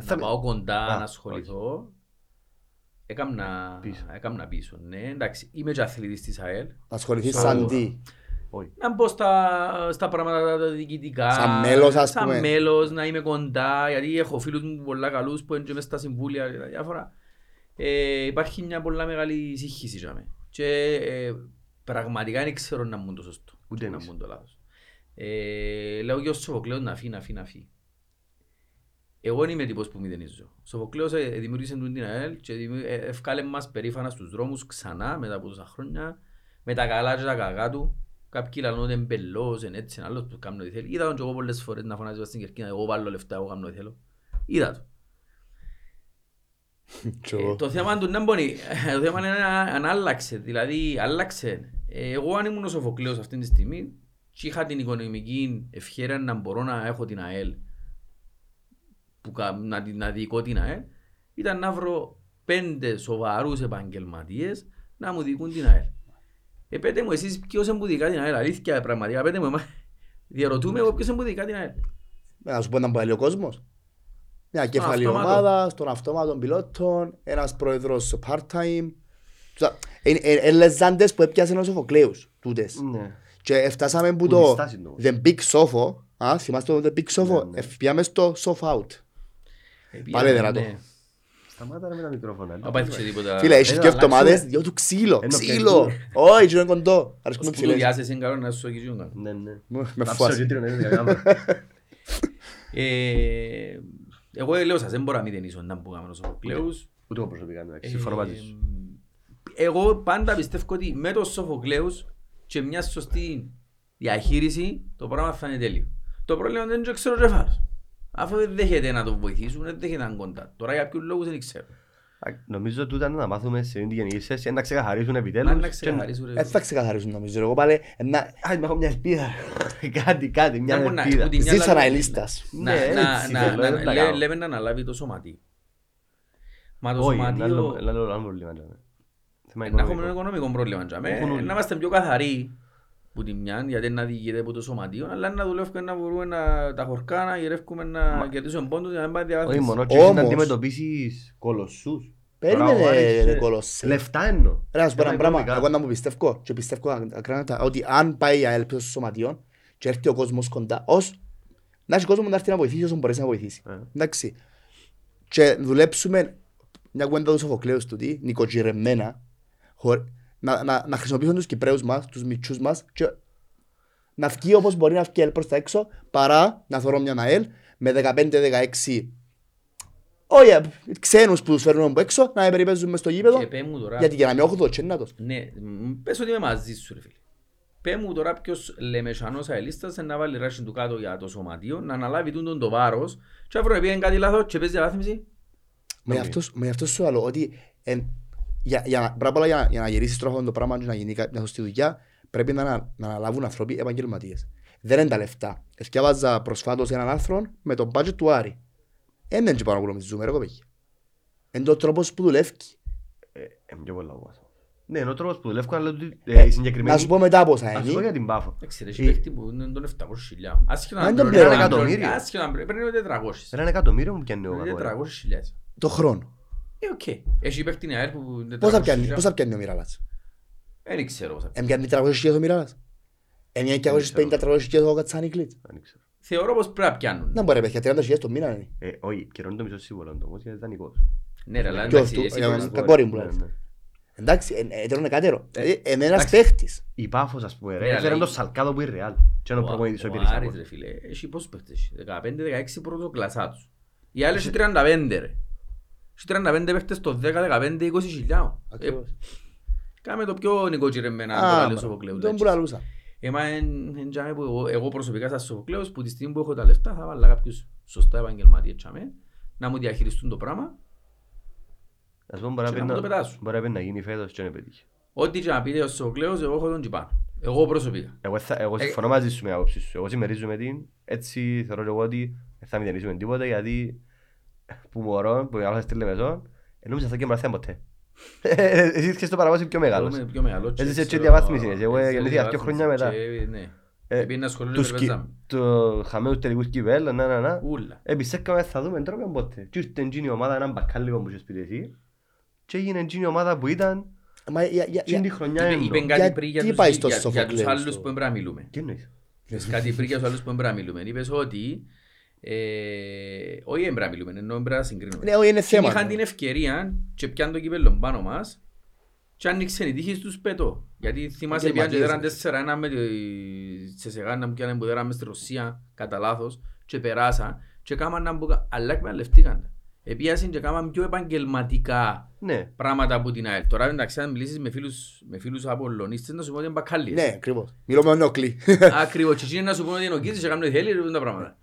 θα να με- πάω κοντά Α, να ασχοληθώ, έκαμνα Πίσω. έκαμνα πίσω. Ναι, εντάξει, είμαι και αθλητής της ΑΕΛ. Ασχοληθείς Σω- σαν τι; Όχι. Να μπω στα, στα πράγματα τα διοικητικά. Σαν μέλος, ας σαν πούμε. μέλος, να είμαι κοντά, γιατί έχω φίλους μου πολλά καλούς που είναι και μες στα συμβούλια και τα διάφορα. Ε, υπάρχει μια πολλά μεγάλη σύγχυση για μένα. Και ε, πραγματικά δεν ξέρω να μου είναι το σωστό. Ούτε και να εμείς. μου είναι το λάθος. Ε, λέω και ο Σοφοκλέος να φύγει, να φύγει, να φύγει. Εγώ δεν είμαι τύπος που μηδενίζω. Ο Σοφοκλέος ε, δημιούργησε τον την ΑΕΛ και δημιου- ε, ευκάλε μας περήφανα στους δρόμους ξανά μετά από τόσα χρόνια με τα καλά και τα κακά του. Κάποιοι λένε ότι είναι μπελός, είναι έτσι, είναι άλλος που κάνει ό,τι θέλει. Είδα τον και εγώ πολλές φορές να φωνάζει μες στην κερκίνα, εγώ βάλω λεφτά, εγώ κάνω ό,τι θέλω. Είδα το. (laughs) Και Ε, εγώ. το θέμα του δεν μπορεί. Το θέμα είναι να- αν άλλαξε. Δηλαδή, άλλαξε. Ε, Εγώ αν ήμουν ο Σοφοκλέος αυτή τη στιγμή και είχα την οικονομική ευχαίρεια να μπορώ να έχω την ΑΕΛ που, κα- να, τη- να διοικώ την ΑΕΛ ήταν να βρω πέντε σοβαρούς επαγγελματίες να μου διοικούν την ΑΕΛ. Ε, πέτε μου εσείς ποιος είναι που διοικά την ΑΕΛ. Αλήθεια πραγματικά πέτε μου. εμά- Διαρωτούμε εγώ ποιος είναι που διοικά την ΑΕΛ. Να σου πω να πάει ο κόσμος. Μια κεφαλή αυτόματο. ομάδα, στον αυτόματο πιλότων, ένας πρόεδρος part-time. Τσα- Είναι ε, ε, λεζάντες που έπιασαν ο Σοφοκλέους, τούτες. Ναι. Και φτάσαμε που Που το διστάσει το. The Big Sofo, α, θυμάστε το The Big Sofo, Ναι, ναι. ε, πήγαμε στο Sofa Out. Ε, Πάλι πήγαμε, δυνατό. ναι. Σταμάτα ρε με τα μικρόφωνα. Να πάθεις και τίποτα. Φίλε, έχεις Ένα και αλλάξουμε. εβδομάδες, δυο του ξύλο, Ένα ξύλο. πιαστούν. Όχι, έτσι είναι κοντό. Αρέσκουμε Ως που ψηλές. δουλειάζεις είναι καλό να σου αγγίζουν καλό. Ναι, ναι. Μου- Με Να φουάζει. ψω, κίτρινο, είναι διακάμα. Ε, Εγώ λέω σας, δεν μπορώ να μηδενίσω να που κάνουμε ο Σοφοκλέους. Ούτε εγώ προσωπικά, εντάξει, Ε, συμφωνώ μαζί σου. Εγώ πάντα πιστεύω ότι με τον Σοφοκλέους και μια σωστή διαχείριση το πράγμα θα είναι τέλειο. Το πρόβλημα δεν είναι ο ξεροτρεφάρος. Αφού δεν δέχεται να τον βοηθήσουν, δεν δέχεται να είναι κοντά. Τώρα για ποιους λόγους δεν ξέρω. Α, Νομίζω τούτα είναι να μάθουμε σε την γενική σέση, να ξεκαθαρίσουν επιτέλους. Αν να και- ξεκαθαρίσουν. ρε. Δεν θα ξεκαθαρίσουν νομίζω. Εγώ πάλι να Α, έχω μια ελπίδα. Κάτι, κάτι, μια Να μπορεί να- ελπίδα. ότι- μια ζήσα λαλή- να ελίστας. Να- Ναι, να- έτσι να- θέλω, να- δεν τα λέ- κάνω. Λέμε να αναλάβει το σωματείο. Μα το Όχι, Να έχουμε ένα οικονομικό. οικονομικό πρόβλημα. τζάμε. Έχουν όλοι. Να είμαστε πιο καθαροί που τη μια, γιατί να διηγείται από το σωματείο, αλλά να δουλεύουμε να μπορούμε να τα χορκά, να γυρεύουμε να κερδίσουμε πόντους για να μην πάει Όχι διαβάθμιση. μόνο, και έχεις να Όμως- αντιμετωπίσεις κολοσσούς. Περίμενε Τώρα ο Άρης ρε είχε- κολοσσέ. Λεφτά εννοώ. Ρε να σου πω ένα Ένα πράγμα, οικονομικά. εγώ να μου πιστεύω και πιστεύω ακράνατα ότι αν πάει η ΑΕΛ πίσω στο σωματιό και έρθει ο κόσμος κοντά, ως να έχει κόσμο να έρθει να βοηθήσει όσο μπορέσει να βοηθήσει. Ε. Εντάξει. Και δουλέψουμε μια κουβέντα του Σοφοκλέους του τι, νοικοκυρεμμένα, χωρ- να, να, να χρησιμοποιήσουμε τους Κυπρέους μας, τους μητσούς μας και να βγει όπως μπορεί να βγει η ΑΕΛ προς τα έξω παρά να θωρώ μια ΑΕΛ με 15-16 όχι, ε, ξένους που τους φέρνουν από έξω να περιπέζουν μες στο γήπεδο Και πέ μου τώρα, γιατί για να μην έχουν το τσένατος. ναι, μ, πες ότι είμαι μαζί σου ρε φίλε. Πέ μου τώρα ποιος λεμεσανός αελίστας να βάλει ράσιν του κάτω για το σωματείο, να αναλάβει τούτον το βάρος και αύριο πήγαινε κάτι λάθος και παίζει διαβάθμιση. Με αυτό, με αυτός σου λέω ότι εν, για, για, να- πρώτα απ' όλα για, να- για να γυρίσεις τρόφο το πράγμα και να γίνει κα- μια σωστή δουλειά πρέπει να, ανα- να αναλάβουν άνθρωποι επαγγελματίες. Δεν είναι τα λεφτά. Εθιάβαζα προσφάτως έναν άρθρο με το budget του Άρη. Δεν είναι και πάνω που ζούμε ρε κοπέκι. Είναι το τρόπος που δουλεύει. Ε, ε, πιο πολλά όμως. Ναι, είναι ο τρόπος που δουλεύω, αλλά ότι, ε, η συγκεκριμένη... Να σου πω μετά πόσα Ας σου πω για είναι. την Πάφο. Εντάξει ρε, Η- έχει παίχτη που είναι των 700.000. Άσχετο Μα να είναι τον πληρώνει- πληρώνει εκατομμύριο. Άσχετο να πληρώνει- παίρνει 400. Ένα εκατομμύριο μου πιάνει ο Είναι Κακόρια. 400.000. Το χρόνο. Ε, οκ. Έχει παίχτη νέα που είναι Πόσα 400.000. πιάνει, πόσα πιάνει ο Μιράλας. Δεν ξέρω πόσα. Εν πιάνει 300.000 ο Μιράλας. Εν πιάνει 250-300.000 ο Κατσάνικλιτς. Δεν ξέρω. Θεωρώ πως πρέπει να πιάνουν. Να μπορεί παιδιά 30.000 το μήνα είναι. Ε, όχι, καιρώνει το μισό σίγουρα όμως, γιατί ήταν δανεικός. Ναι ρε, αλλά Ποιος εντάξει, του, εσύ για μπορείς- τον Κακόρη μου Ναι, λες. ναι. Εντάξει, ε, ε, τρώνε κατέρο. Ε, Δηλαδή, Εμένα ένας εντάξει. παίχτης. Η Πάφος ας πούμε Ναι, ρε, αλλά έφερε η- το Σαλκάδο που είναι ρεάλ. Και είναι ο Ο- προπονητής ο ο υπηρεσιακός. Άρης ρε φίλε, έχει πόσους παίχτες έχει, 15-16 πρώτο κλασσά τους. Οι άλλοι έχει 35 ρε. Έχει 35 παίχτες στο 10-15-20 χιλιάων. Ε, Ακριβώς. Κάμε το πιο νοικοκυρεμμένα, αν το Α, λαλείς ο μπράβο. Σοφοκλέους, Τον εντάξει. που λαλούσα. Εμά εν- εν τζάμε που εγώ- εγώ προσωπικά σαν Σοφοκλέος που τη στιγμή που έχω τα λεφτά θα βάλω κάποιους σωστά επαγγελματίες τζάμε, να μου διαχειριστούν το πράγμα. Ας πούμε μπορεί να Και να πεις μου το να- πετάσουν. μπορεί να πεις να γίνει φέτος και να πετύχει. Ό,τι και να πείτε ο Σοφοκλέος, εγώ έχω τον τζιπάνω. Εγώ προσωπικά. Εγώ, θα, εγώ Ε, συμφωνώ μαζί σου με την άποψη σου. Εγώ συμμερίζομαι την. Έτσι θεωρώ και εγώ ότι δεν θα μηδενίσουμε τίποτα γιατί που μωρό, που μεγάλωσα στη Λεμεσό, ε, νόμιζα αυτό και μπραθέα ποτέ. Εσύ ήρθες στο παραγώσει πιο μεγάλος. Εγώ είμαι πιο μεγάλος και Έτσι, έτσι, ξέρω- διαβάθμιση είναι. Εγώ έτσι, γεννήθηκα δύο διαβάθμιση χρόνια μετά. και, Ναι. Ε, Επειδή να ασχολούνται Τους με κι- παίζαμε. Το χαμένους τελικούς κυπέλλων, να, να, να. Ούλα. Ε, πιστεύαμε θα δούμε τρόπον ποτέ. Και ήρθε εκείνη η ομάδα, έναν μπακάλικο που είχε σπίτι εσύ. Και έγινε εκείνη η ομάδα που ήταν Μα για- για- εκείνη τη για- χρονιά Είπε- έντο. Είπε κάτι Γιατί πριν για πάει τους- στο για- για τους Σοφοκλέους άλλους το- που πρέπει να μιλούμε. Τι εννοείς; Είπες κάτι πριν για τους άλλους που πρέπει να μιλούμε. Είπες ότι ε, όχι πρέπει να μιλούμε, ενώ πρέπει να συγκρίνουμε. Ναι, όχι, είναι θέμα. Είχαν την ευκαιρία και πιάνε το κύπελλο πάνω μας και άνοιξε η τύχη στους πετώ. Γιατί θυμάσαι πιάνε και Επαγγελματίες, δέραν 4-1 με τη Σεσεγάνα που πιάνε που δέραν μες στη Ρωσία κατά λάθος και περάσαν και κάμαν να μπουκα, αλλά εκμεταλλευτήκαν. Επίασαν και κάμαν πιο επαγγελματικά Ναι. πράγματα από την ΑΕΛ. Τώρα εντάξει αν μιλήσεις με φίλους, με φίλους απολωνίστες να σου πω ότι είναι μπακάλιες. Ναι, ακριβώς. Μιλώ με τον Νόκλι. Ακριβώς. Και εκείνοι να σου πω ότι είναι ο Κίτσος και κάνουν ό,τι θέλει ρε, τα πράγματα.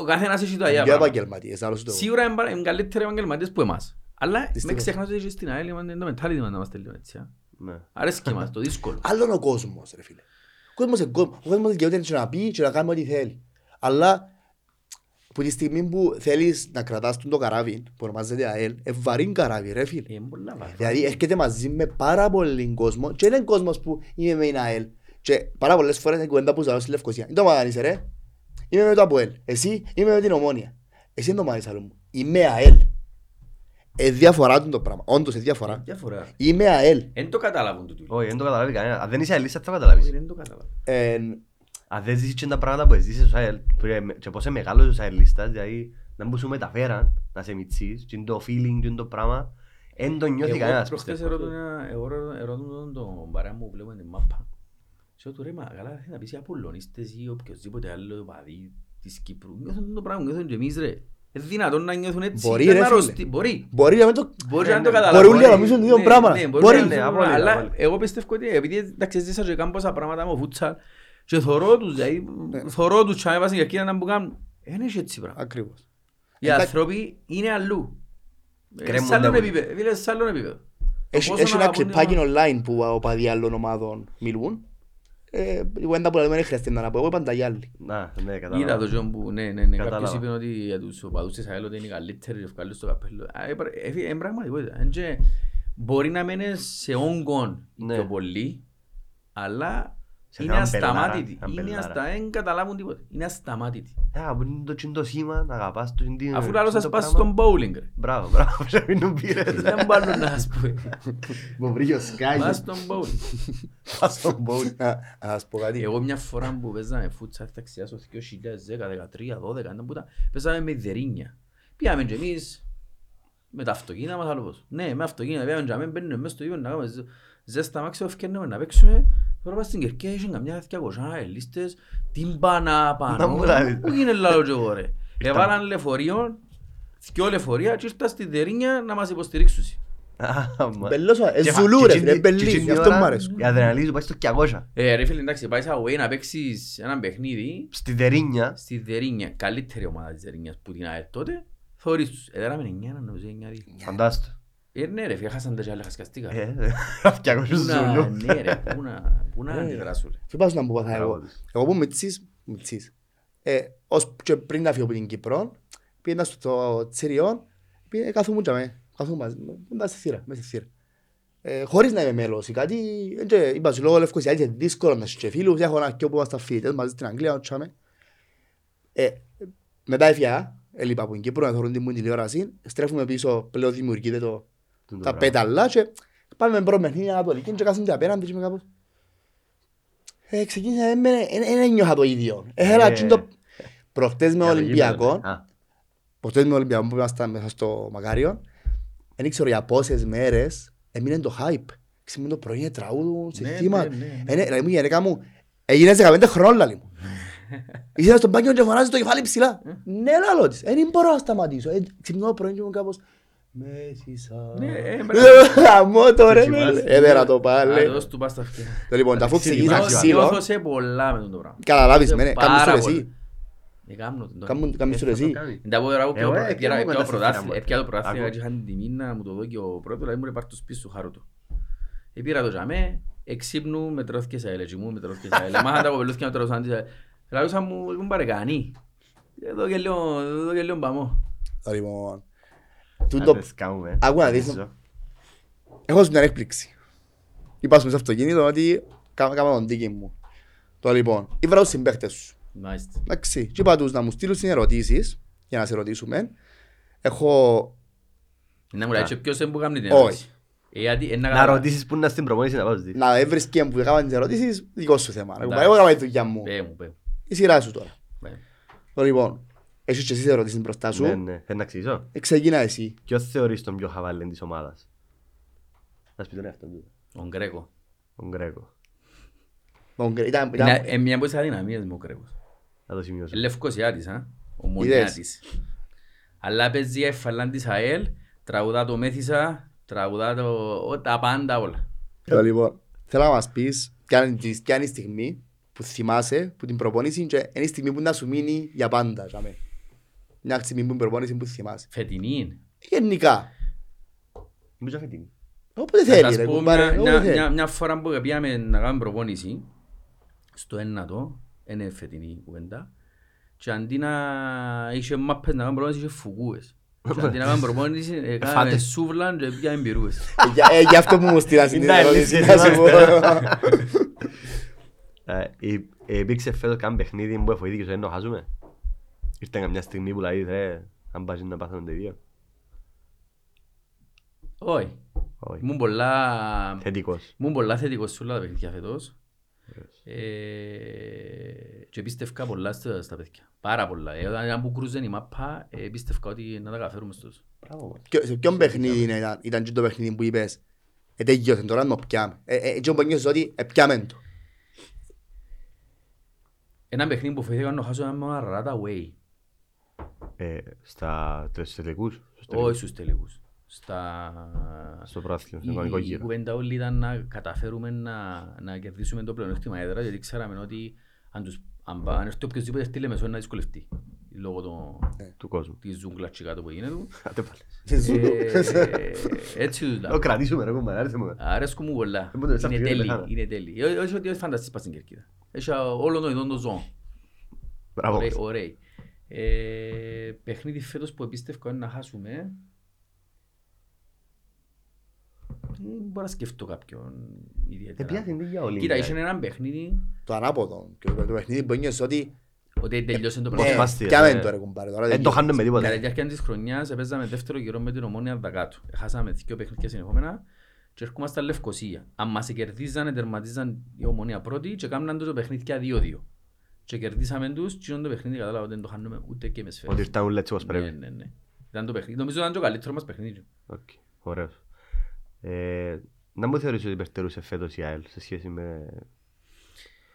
Ο καθένας έχει τα ίδια Πιο πράγματα. επαγγελματίες, άλλος σου το πω. Σίγουρα είναι πα- είναι καλύτεροι επαγγελματίες που εμάς. Αλλά με Δυστυχώς. ξεχνάς ότι και στην ΑΕΛ είναι το mentality μας να είμαστε λίγο έτσι. α. Ναι. Αρέσκει μας το δύσκολο. (laughs) Άλλον ο κόσμος, ρε φίλε. Ο κόσμος είναι κόσμος. Ο κόσμος δικαιούται και να πει και να κάνει ό,τι θέλει. Αλλά που τη στιγμή που θέλεις να κρατάς τον το καράβι που ονομάζεται ΑΕΛ, είναι βαρύ καράβι ρε φίλε. Είναι πολλά βαρύ. Δηλαδή έρχεται μαζί με πάρα πολύ κόσμο και είναι κόσμος που είμαι με την ΑΕΛ. Και πάρα πολλές φορές είναι κουβέντα που ζαλώ στη Λευκοσία. Είναι το ομάδα είσαι ρε. Είμαι με το ΑΠΟΕΛ. Εσύ είμαι με την Ομόνια. Εσύ είναι το ομάδα άλλο μου. Είμαι ΑΕΛ. Ε, διαφορά του το πράγμα. Όντως είναι διαφορά. Διαφορά. Είμαι ΑΕΛ. Δεν το καταλάβουν τούτοι. Όχι, δεν το καταλάβει κανένας. Αν δεν είσαι αλήθεια, θα το καταλάβεις. Δεν το καταλάβουν. Ε, Αν δεν ζήσεις και τα πράγματα που ζήσεις ως ΑΕΛ, που είναι- και πώς είναι μεγάλος ως ΑΕΛίστας, δηλαδή να μου σου μεταφέραν, να σε μητσείς, και είναι το feeling και είναι το πράγμα, δεν το νιώθει Εγώ κανένας, προχτές πιστεύω. ερώτουν ένα- εγώ ερώ- ερώτουν τον- τον παρέα μου που βλέπουμε την μάπα. Σε του ρε μα καλά θέλει να πεις οι Απολλωνίστες ή οποιοσδήποτε άλλο παδί της Κύπρου. Νιώθουν το πράγμα, νιώθουν και εμείς ρε. Είναι δυνατόν να νιώθουν έτσι. Μπορεί, Δεν ρε, είναι φίλε. αρρωστοί. Μπορεί. μπορεί να μην το... Μπορεί Ναι, να το ναι. καταλάβω. Μπορούν να νομίζουν δύο Ναι, πράγματα. ναι, Μπορεί. Μπορεί να Ναι, νομίζουν, απόλυτα, αλλά απόλυτα. εγώ πιστεύω ότι επειδή εντάξει ζήσα και κάνω πόσα πράγματα με φούτσαλ και θωρώ τους, δηλαδή Ναι. θωρώ τους και έβασαν για εκείνα να μου κάνουν. Δεν έχει έτσι πράγμα. Ακριβώς. Οι Εντάξει. άνθρωποι είναι αλλού. Ε, Κρέμουν Σε άλλον τα επίπεδο. Φίλε, σε άλλον επίπεδο. Έχει Πόσο έχει να ένα αγαπούν κλιπάκι την online που ο παδί άλλων ομάδων μιλούν. Ε, η κουβέντα που λέμε δεν χρειάζεται να πω. Εγώ είπαν τα γιάλοι. Να, ναι, Είδα κατάλαβα. το Τζον που ναι, ναι, ναι, Κατάλαβα. κάποιος είπε ότι για τους οπαδούς της ΑΕΛ ότι είναι οι καλύτεροι και βγάλουν στο καπέλο. Α, είπα, ρε, έφυγε, Είναι πραγματικότητα. Εν και Μπορεί να μένεις σε όγκον Ναι. πιο πολύ, αλλά Σε Είναι έναν πελάρα, ασταμάτητοι. έναν Είναι πελάρα. αστα... Δεν καταλάβουν τίποτα. Είναι ασταμάτητοι. Α, που είναι το τσιν το σήμα, να αγαπάς το τσιν Αφού τσιν λαλό σας το πας πράγμα. στον bowling ρε. Μπράβο, μπράβο, (laughs) σε μείνουν πήρες. Δεν μπορώ να σας πω. Βοβρίγιο σκάγι. Πας στον bowling. Πας στον μπόουλ. Να να σας πω κάτι. Εγώ μια φορά που παίζαμε φούτσα ταξιά στο 2010, 2013, 2012, που ήταν, παίζαμε με ιδερίνια. Πήγαμε και εμείς με τα αυτοκίνητα μας άλλο πώς. Ναι, με αυτοκίνητα πήγαμε και αμέ μπαίνουμε μέσα στο γήπεδο να κάνουμε ζε- ζέστα μάξι, φτιάχνουμε να παίξουμε. Τώρα πας στην Κερκία, είχαν καμιά δυακόσια ελίστες, τύμπανα Να μου πάνω. λάβεις. Πού γίνεται λάλο και εγώ ρε. Έβαλαν λεωφορείο, δυο λεωφορεία και ήρθαν στη Δερίνια να μας υποστηρίξουν. Μπελός, ε, Και φα- ζουλού και ρε, εκείνη- φίλε, και μπελής, εκείνη γι' την αυτό ώρα μ' αρέσει. Η αδρεναλίνη σου πάει στο 200. Ε, ρε φίλε, εντάξει, πάεις away να παίξεις έναν παιχνίδι Στη Δερίνια. στη Δερίνια, καλύτερη ομάδα της Δερίνιας που την ΑΕΛ τότε, θωρείς τους. Εδέραμε 9, νομίζω 9-2. Φαντάστο. Ε, ναι ρε, έχασαν τα και άλλα χασκαστήκα. Ε, 200 Πού να, ζούλου. ναι ρε, πού να, πού να Ε. αντιδράσουν ρε. Τι πας να μου πάθα εγώ. Μπράβο τους. Εγώ που μητσής, μητσής. Ε, ως και πριν να φύγω από την Κύπρο, πήγαινα στο Τσιριόν, πήγε- καθόμουν και με, καθόμουν μαζί, μέσα στη θύρα, μέσα στη θύρα. Ε, χωρίς να είμαι μέλος ή κάτι, ε, και είπα σου λόγω Λευκοσία, είναι δύσκολο να έχει και φίλους, έχω ένα κοιό που είμαστε φοιτητές μαζί στην Αγγλία, τσάμε. Ε, μετά έφυγα, έλειπα από την Κύπρο, να θεωρούν την μου την τηλεόραση, στρέφουμε πίσω, πλέον δημιουργείται το, Τούν το τα πράγμα. πέταλα και πάμε με πρώτο παιχνίδι Ανατολική και κάθονται απέναντι και με κάπως. Ε, ξεκίνησα, δεν ένιωχα το ίδιο. Έχερα Ε, τσιν το προχτές με Για το Ολυμπιακό, γήπεδο, α. προχτές με Ολυμπιακό που ήμασταν μέσα στο Μακάριο, δεν ξέρω για πόσες μέρες έμεινε το hype. Ξημούν το πρωί, τραγούδουν, Ναι, συστήμα. ναι, ναι, ναι. Ε, ναι, Δηλαδή μου η γενέκα μου, έγινες 15 χρόνων λαλή μου. (laughs) Είσαι στον μπάνιο και φωνάζει το κεφάλι ψηλά. Ναι, λαλό της. Δεν μπορώ να σταματήσω. Ε, Ξυπνώ το πρωί και μου κάπως... Μέθησα. Ναι, ε, Ε, (laughs) μπράβο. Γαμώ το ρε Τσιτσιμάς. μέλε. Έδερα το Α, πάλι. δώσ' του πας στα αυτιά. Το Λοιπόν, αφού Εντάξει, ξεκίνησα νιώθω- ξύλο, Νιώθω σε πολλά με τον το πράγμα. καταλάβεις με, Σε κάνεις πάρα το πολλά. εσύ. Ε, κάμνω τον τώρα. Κάμουν- Κάνεις το Ε, θα το εσύ. κάνει. Είναι τα πόδερα που Εγώ, πιάω- ε, έπια- πιάνω έπια κοντά το στη πρωτάθλημα- θύρα μου. έπια το πρωτάθλημα, Ακούω. γιατί είχαν την τιμή να μου το δω και ο πρώτος, δηλαδή μου ρε πάρ' το σπίτι σου χάρω το. Επήρα το τζαμέ, εξύπνου με τρώθηκε σε έλε, μου με τρώθηκε σε έλε. Μάχαν τα κοπελούθηκια με τρώθηκαν της έλε. Λαλούσα μου, μου παρεκάνει. Εδώ και λίγο, εδώ και λίγο παμώ. Το Λοιπόν, Αν τούτο- δεν σκάμε. Άκου να δεις. Νομίζω. έχω σου μια έκπληξη. Είπα σου στο αυτοκίνητο ότι κάμα κάμα τον τίκη μου. Το λοιπόν, ήβρα τους συμπαίχτες σου. Μάλιστα. Εντάξει, και είπα τους να μου στείλουν ερωτήσεις για να σε ρωτήσουμε. Έχω... Να μου λέει και ποιος δεν που κάνει την Όχι. ερώτηση; Ε, γιατί, ε, Να καταλάβω. ρωτήσεις που είναι στην προπόνηση να πάω στη. Να έβρεις και που έκαναν τις ερωτήσεις, δικό σου θέμα. Εντάξει. Εγώ έκανα τη δουλειά μου. Πέ μου, πέ μου. Η σειρά σου τώρα. πέ μου. Το λοιπόν, έχεις και εσύ ερωτήσεις μπροστά Ναι, σου. ναι. Θέλει να εξηγήσω. Ε, Ξεκινά εσύ. Ποιος θεωρείς τον πιο χαβαλέν της ομάδας; Να σου πει τον εαυτό του. Ο Γκρέκο. Τον Γκρέκο. Τον Γκρέ- Ήταν, Είναι ήταν, ε, μια από τις αδυναμίες μου ο Γκρέκος. Να το σημειώσω. Ε, Λευκοσιάτης, α. Ο Είδες. Μονιάτης. Αλλά παίζει εφαλάν της ΑΕΛ, τραγουδά το Μέθησα, τραγουδά το... ο- τα πάντα όλα. Το λοιπόν, θέλω να μας πεις ποια είναι τη- ποια είναι η στιγμή που θυμάσαι, που την προπόνηση και είναι η στιγμή που να σου μείνει για πάντα. για μέ. Μια στιγμή που την προπόνηση που θυμάσαι. Φετινή. Γενικά. Είμαι και φετινή. Όποτε Θα θέλει σας ρε πω κουμπάρε, μια, όποτε μια, θέλει. μια, μια φορά που πήγαμε να κάνουμε προπόνηση στο ένατο, είναι φετινή κουβέντα, και αντί να είχε μάπες να κάνουμε προπόνηση, είχε φουκούες. Και αντί να κάνουμε προπόνηση, ε, κάναμε Φάτε. σούβλαν και πήγαμε πυρούες. Ε, για- ε, Γι' αυτό που μου στείλας την Είναι (laughs) ερώτηση. αλήθεια, να σου πω. Ε, υ- Υπήρξε φέτος καν παιχνίδι που εφοήθηκε στο να χάσουμε; Ήρθε καμιά στιγμή που λέει ρε, αν πας να πάθουν το ίδιο. Όχι. Όχι. Ήμουν πολλά... Θετικός. Ήμουν πολλά θετικός σε όλα τα παιχνίδια φέτος. Ε, και πίστευκα πολλά στα, στα παιδιά. Πάρα πολλά. Ε, όταν ήταν που κρούζαν η μάπα, ε, πίστευκα ότι να τα καταφέρουμε στους. Μπράβο. μας. Ποιο- Σε ποιον παιχνίδι είναι- ήταν- ήταν και το παιχνίδι που είπες «Ε, τελειώσε, τώρα να το πιάμε». Ε, ε, εκείνο που νιώσες ότι «Ε, πιάμε το». Ένα παιχνίδι που φοβήθηκα να χάσω ήταν με ένα ράτα away. Ε, Στα στους τελικούς. στους Όχι τελικούς. στους τελικούς. Στα... Στο πράθυνο, Η, στον κανονικό η γύρο. κουβέντα όλη ήταν να καταφέρουμε να, να κερδίσουμε το πλεονέκτημα έδρα, γιατί ξέραμε ότι αν, τους, αν, πά- αν έρθει οποιοςδήποτε στη Λεμεσό να δυσκολευτεί. Λόγω το, Του κόσμου. της ζούγκλας και κάτω που γίνεται του. (laughs) Άντε πάλι. Ε, (laughs) έτσι τους Το λέω. κρατήσουμε ρε κομμάτι, άρεσε μου. Αρέσκουν μου πολλά. Δεν μπορείτε να Είναι σας τέλειοι. πηγαίνετε, Είναι τέλειοι. Ε, Όχι ότι φανταστείς πας στην Κερκίδα. Έχει όλο το ειδών το ζώο. Μπράβο. Ωραίοι, ωραίοι. Ε, παιχνίδι φέτος που επίστευκα είναι να χάσουμε. Δεν μπορώ να σκεφτώ κάποιον ιδιαίτερα. Επειδή την ίδια Ολύμπια. Κοίτα, είχε έναν παιχνίδι Το ανάποδο. Και το παιχνίδι που ένιωσες ότι ότι τελειώσε το Πώς παιχνίδι. πας- φάστηκε, πιάμε ε. το ρε κουμπάρε. τώρα Δεν δεν το χάνουμε με Κατά τη τίποτα. διάρκεια της χρονιάς έπαιζαμε δεύτερο γύρο με την ομόνια δακάτου. Χάσαμε δύο παιχνίδια συνεχόμενα και έρχομασταν Λευκοσία. Αν μας κερδίζανε, τερματίζαν η Ομόνοια πρώτη και κάμναν το παιχνίδια 2-2. Και κερδίσαμε τους και το παιχνίδι κατάλαβα ότι δεν το χάνουμε ούτε και με Ότι σφαίρες. ήρθαν όλοι έτσι όπως Ναι, πρέπει. ναι, ναι. Ήταν το παιχνίδι. Νομίζω ήταν το καλύτερο μας παιχνίδι. Οκ, Ωραίος. Ε, Να μου θεωρείς ότι υπερτερούσε φέτος η ΑΕΛ σε σχέση με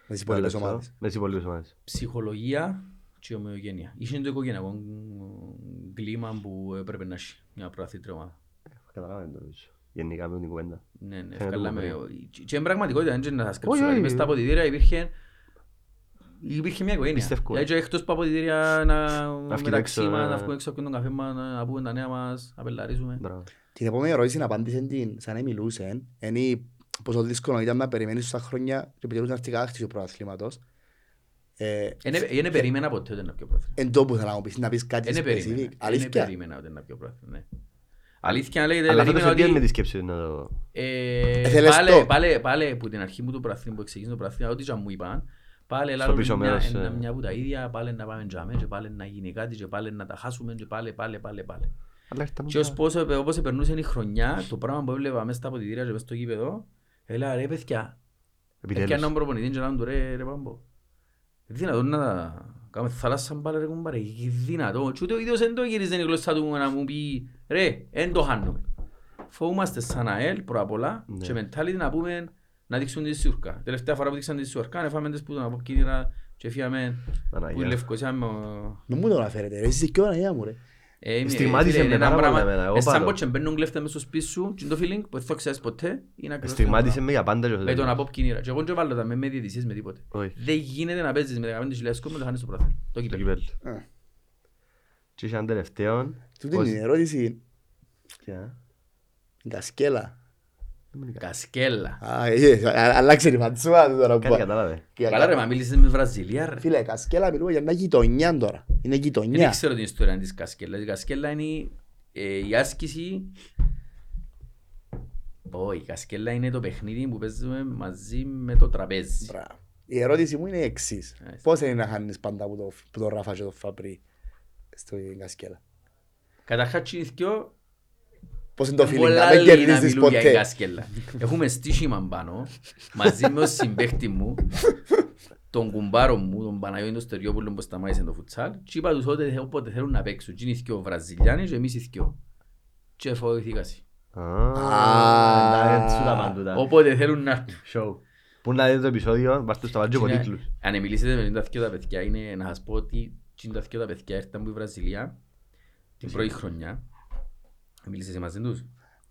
με τις υπόλοιπες με ομάδες. τις υπόλοιπες ομάδες. Ψυχολογία και ομοιογένεια. Είχε το οικογενειακό κλίμα που έπρεπε να έχει μια προαθήτρια ομάδα. Καταλάβαμε το νομίζω. Γενικά με την κουβέντα. Ναι, ναι, Φαίνεται ευκάλαμε. μου Και και εν πραγματικότητα, δεν ξέρω να σας κρύψω, Όχι, δηλαδή όχι. μες στα αποδητήρια υπήρχε Υπήρχε μια οικογένεια. Πιστεύω, ε. Δηλαδή και εκτός από αποδητήρια να βγείτε μεταξύ έξω, μας, ε. να βγούμε έξω από τον καφέ μας, να πούμε τα νέα μας, να πελαρίσουμε. Μπράβο. Την επόμενη ερώτηση να απάντησε την σαν να μιλούσε. Είναι πόσο δύσκολο ήταν να περιμένεις τόσα χρόνια και επιτελούς να έρθεις κάθε του προαθλήματος. Ε, Δεν περίμενα ποτέ ότι να πιω πρόθυμα. Εν τόπου θέλω να μου πεις, να πεις κάτι Δεν περίμενα. specific. Δεν Αλήθεια. περίμενα ότι να πιω πρόθυμα. ναι. Αλήθεια λέγεται, Αλλά φέτος περίμενα γιατί με ότι... τη σκέψη να το... Ε, Έθελες πάλι, το. πάλι, πάλι που την αρχή μου του πραθύνου που ξεκίνησε το πραθύνου, ό,τι και αν μου είπαν, πάλι Στο έλαβε πίσω μια, μέρος, ένα- ε. μια από τα ίδια, πάλι να πάμε τζαμέ και πάλι να γίνει κάτι και πάλι να τα χάσουμε και πάλι, πάλι, πάλι, πάλι. Αλλά ήρθαμε Και ως τώρα. πόσο, όπως περνούσε η χρονιά, το πράγμα που έβλεπα μέσα στα αποδητήρια και μέσα στο γήπεδο, έλεγα ρε παιδιά, Επιτέλους. Έπια έναν προπονητή και να του ρε ρε πάμπο. Είναι δυνατόν να τα κάνουμε θάλασσα μπάλα ρε κουμπάρε. Είναι δυνατόν. Και ούτε ο ίδιος δεν το γύριζε η γλώσσα του να μου πει ρε, δεν το χάνουμε. Φοβούμαστε σαν ΑΕΛ πρώτα απ' όλα Ναι. και mentality να πούμε να δείξουν τη σιουρκά. Τελευταία φορά που δείξαν τη σιουρκά έφαμε τις που τον αποκίνηρα και φύγαμε Παναγία. που η Λευκοσία με... Μην μου το αναφέρετε ρε, εσείς και όλα Αγία μου ρε. Ε, είμαι- Στιγμάτισε φίλε, με είναι πάρα ένα πολλά πράγμα- εμένα, εγώ ε, σαν πάρω. πω και μπαίνουν κλέφτες μες στο σπίτι σου και είναι το feeling που δεν θα ξέρεις ποτέ είναι ακριβώς το Στιγμάτισε πράγμα. με για πάντα. και Με τον τέλος. από κίνηρα. Και εγώ δεν βάλω τα με με διαιτησίες με τίποτε. Όχι. Δεν γίνεται να παίζεις με 15.000 κόσμο να χάνεις το πρωτάθλημα. Το Το κύπελλο. κυπέλλο. Ε. Και είχε έναν τελευταίο. Τούτη Πώς- είναι η ερώτηση. Ποια; Η Κασκέλα. Κασκέλα. Α, ε, α- Αλλάξε η φατσούα του τώρα. Κάτι που- κατάλαβε. Και- Καλά ρε, μα μίλησες με Βραζιλία ρε. Φίλε, Κασκέλα μιλούμε για μια γειτονιά τώρα. Είναι Δεν γειτονιά. ξέρω την ιστορία της Κασκέλα. Η Κασκέλα είναι ε, η άσκηση... Όχι, η Κασκέλα είναι το παιχνίδι που παίζουμε μαζί με το τραπέζι. Μπράβο. Η ερώτηση μου είναι η εξής. Μάλιστα. Πώς είναι να χάνεις πάντα από το, που το Ράφα και το Φαπρί στο Κασκέλα. Καταρχάς και οι δυο Πώς είναι το feeling πολλά να μην λίγοι να κερδίσεις μιλούν για η ποτέ. Κασκέλα. Έχουμε στήσιμα πάνω, μαζί με τον συμπαίχτη μου, τον κουμπάρο μου, τον Παναγιώτη τον Στεριόπουλο που σταμάτησε το φουτσάλ και είπα τους ότι όποτε θέλουν να παίξουν. Και είναι οι δυο Βραζιλιάνοι και εμείς οι δυο. Και φοβηθήκασαι. Α, Α. εντάξει, σου τα παντούτα. Όποτε θέλουν να έρθουν. Show. Πού να δείτε το επεισόδιο, βάζτε στο βάζω Και υποτίτλους. Αν μιλήσετε με τα δυο τα παιδιά, είναι να σας πω ότι και τα δυο τα παιδιά ήρθαν από η Βραζιλία την πρώτη χρονιά. Μίλησες μαζί τους;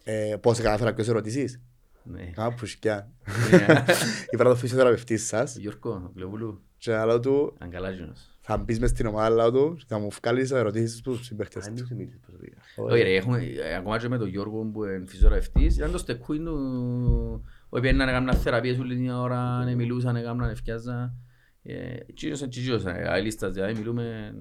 Ε, Πώς κατάφερα ποιος ερωτήσεις; Ναι. Α, πουσκιά. Ναι. (laughs) Είπα το φυσιοθεραπευτής σας Ο Γιώργο, Κλεβούλου, και να λέω του αγκαλάζινος. θα μπεις μες στην ομάδα λέω του και θα μου βγάλεις ερωτήσεις στους συμπαίχτες Αν του. τους εμείς προσωπικά. Όχι ρε, έχουμε, ε, ακόμα και με τον Γιώργο που είναι φυσιογραφιστής, ήταν το στεκούιν του, όχι πήγαιναν να κάνουν θεραπείες όλη την ώρα, να μιλούσαν, να κάνουν, να ευκιάζαν. Τσίγιωσαν, τσίγιωσαν, αελίστας, δηλαδή μιλούμε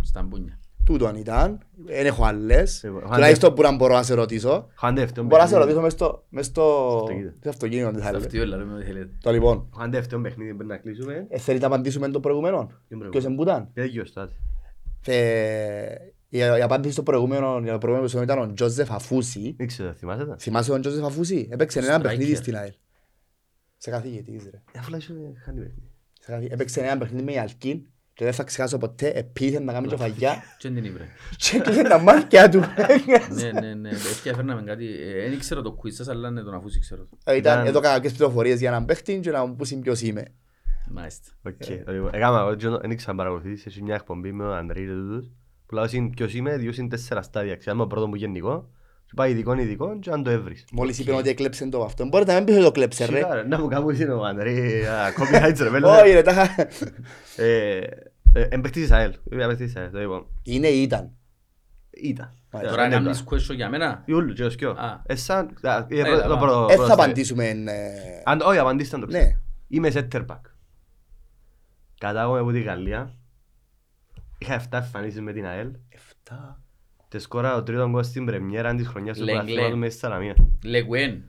στα μπούνια. Τούτον ήταν, δεν έχω άλλες. Εγώ, έχω Τουλάχιστον που να μπορώ να σε ρωτήσω. Έχω ένα δεύτερο Μπορώ να σε παιχνίδι. ρωτήσω μες στο- μες στο αυτοκίνητο. στο αυτοκίνητο τι θα Στα έλεγε. αυτιόλα, λέμε ό,τι θέλετε. Το λοιπόν, Έχω ένα δεύτερο παιχνίδι πριν να κλείσουμε. ε, θέλετε να απαντήσουμε το προηγούμενο; προηγούμενο; Ποιος εμπούταν. Ποια γιος τότε. Ε, Η η απάντηση στο προηγούμενο, για το προηγούμενο επεισόδιο ήταν ο Τζόζεφ Αφούση. Δεν ξέρω, θυμάσαι τα; Θυμάσαι τον Τζόζεφ Αφούση. Έπαιξε ένα Striker. παιχνίδι στην ΑΕΛ. Σε καθηγητής ρε. Ε, Αφού λάζω χάνει παιχνίδι. Σε καθη- Έπαιξε ένα παιχνίδι με η Αλκίν και δεν θα ξεχάσω ποτέ. Επίθε να κάνει (laughs) και φαγιά Και δεν την ήβρε. και έκλεισε τα μάτια του. Ναι, ναι, ναι, παιδιά φέρναμε κάτι, ε, δεν ήξερα το quiz σας, αλλά ναι, τον αφού ξέρω. Ε, Ήταν Ήταν- εδώ κάποιες πληροφορίες για έναν παίχτη και να μου πούσει ποιος είμαι. Μάλιστα. Οκ. Λοιπόν, Έκανα, εγώ και δεν ήξερα να παρακολουθείς, έχει μια εκπομπή με τον Ανδρή και τούτους, που λέω είναι ποιος είμαι, δύο είναι τέσσερα στάδια. Ξέραμε το πρώτος μου γενικό, και πάει ειδικό ειδικό και αν το έβρεις. Μόλις είπε ότι έκλεψε το αυτό. Μπορείτε να μην πεις ότι το κλέψε ρε. Σιγά, ρε, Να μου κάνουν εσύ ο Ανδρή, α, copyrights ρε (laughs) πέλε. Όχι ρε, τα είχα- Ε, ε, Εμπαιχτής της ΑΕΛ, είπε εμπαιχτής της ΑΕΛ, το λοιπόν. Είναι ή ήταν. Ήταν. Μάλιστα. Τώρα Ε, κάνεις question για μένα. Ιούλου και ο Σκιό. Α. Εσάν, α, ε, Ναι, πρώτο- το τα πρώτο- Ε, πρώτο θα στάδιο. απαντήσουμε. ε, Αν- Όχι, απαντήστε αν το Ναι. ξέρω. Είμαι center back. Κατάγομαι από τη Γαλλία. Είχα 7 εμφανίσεις με την ΑΕΛ. Εφτά. Τε σκόρα το τρίτο γκολ στην πρεμιέρα της χρονιάς του Λεγκλέ. πρωταθλήματος μέσα στα Λαμία. Λεγουέν.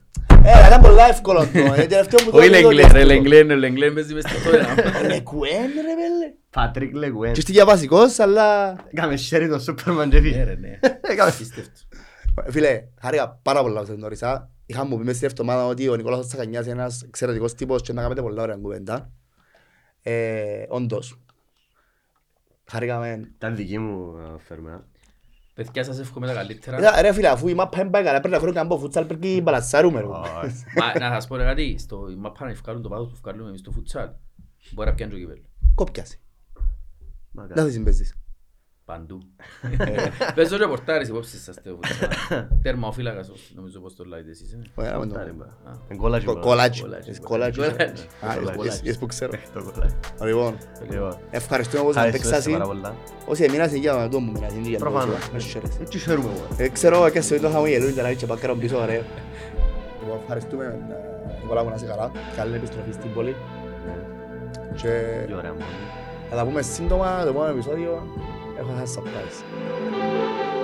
Ε, ήταν πολλά εύκολο το. Είναι τελευταίο που το Όχι είδω Λεγκλέ, το ρε εύκολο. Λεγκλέ, ο Λεγκλέ παίζει μες στο (laughs) Τότεναμ. Λεκουέν ρε βέλε. Πατρίκ Λεγουέν. Και είστε για βασικός, αλλά... Έκαμε σέρι τον Σούπερμαν και Ναι έφυγε. ρε ναι. (laughs) Έκαμε- Απίστευτο. Φίλε, χάρηκα πάρα πολλά που σας γνώρισα. Είχα μου πει μες στην εβδομάδα ότι ο Νικόλας Τσακανιάς είναι ένας εξαιρετικός τύπος και να κάνετε πολλά ωραία κουβέντα. Ε, όντως. Χάρηκαμε. Ήταν δική μου ε, φέρμενα. Παιδιά σας εύχομαι τα καλύτερα. Ρε- Ρε φίλε, αφού η μάπα είναι πάει καλά, πρέπει να φέρω κάμπο φούτσαλ, πρέπει να μπαλασσάρουμε. ρε. Όχι. Μα να σας πω ρε κάτι, στο η μάπα να ευκάλουν το πάθος που ευκάλουμε εμείς στο φουτσάλ. Μπορεί να πιάνει το κύπελλο. Κόπιασε. Μακάρι. Δεν θα συμπέζεις. Παντού. Παίζω ρεπορτάρις υπόψη σας στο φουτσάλ. Τέρμα ο φύλακας, νομίζω πως το λέτε εσείς. ε. Ωραία, με το- Φτάρει, μπα. Ε, κόλλαγε, Κο- μπα. Κολλάτσι. Κολλάτσι, Είσαι κολλάτσι. κολλάτσι. Κολλάτσι. Α, Κολλάτσι. εσ- εσ- που ξέρω. Ε, το κόλλαγε. Λοιπόν, Λοιπόν, ευχαριστούμε όπως ευχαριστώ αντέξασαι. πάρα πολλά. Όσοι εμείνασαι για να δούμε, μείνασαι για να Προφανώς. δούμε. Με χαίρεσαι. Δεν ξέρουμε εγώ. Ε, Ξέρω και σε το χαμογελούν και να είσαι πάκαρα πίσω ωραίο. Λοιπόν, ευχαριστούμε ε, Νικόλα μου να είσαι καλά. Καλή επιστροφή στην πόλη. Και Τι ωραία μου. Θα τα πούμε σύντομα το επόμενο επεισόδιο. Έχω ένα surprise.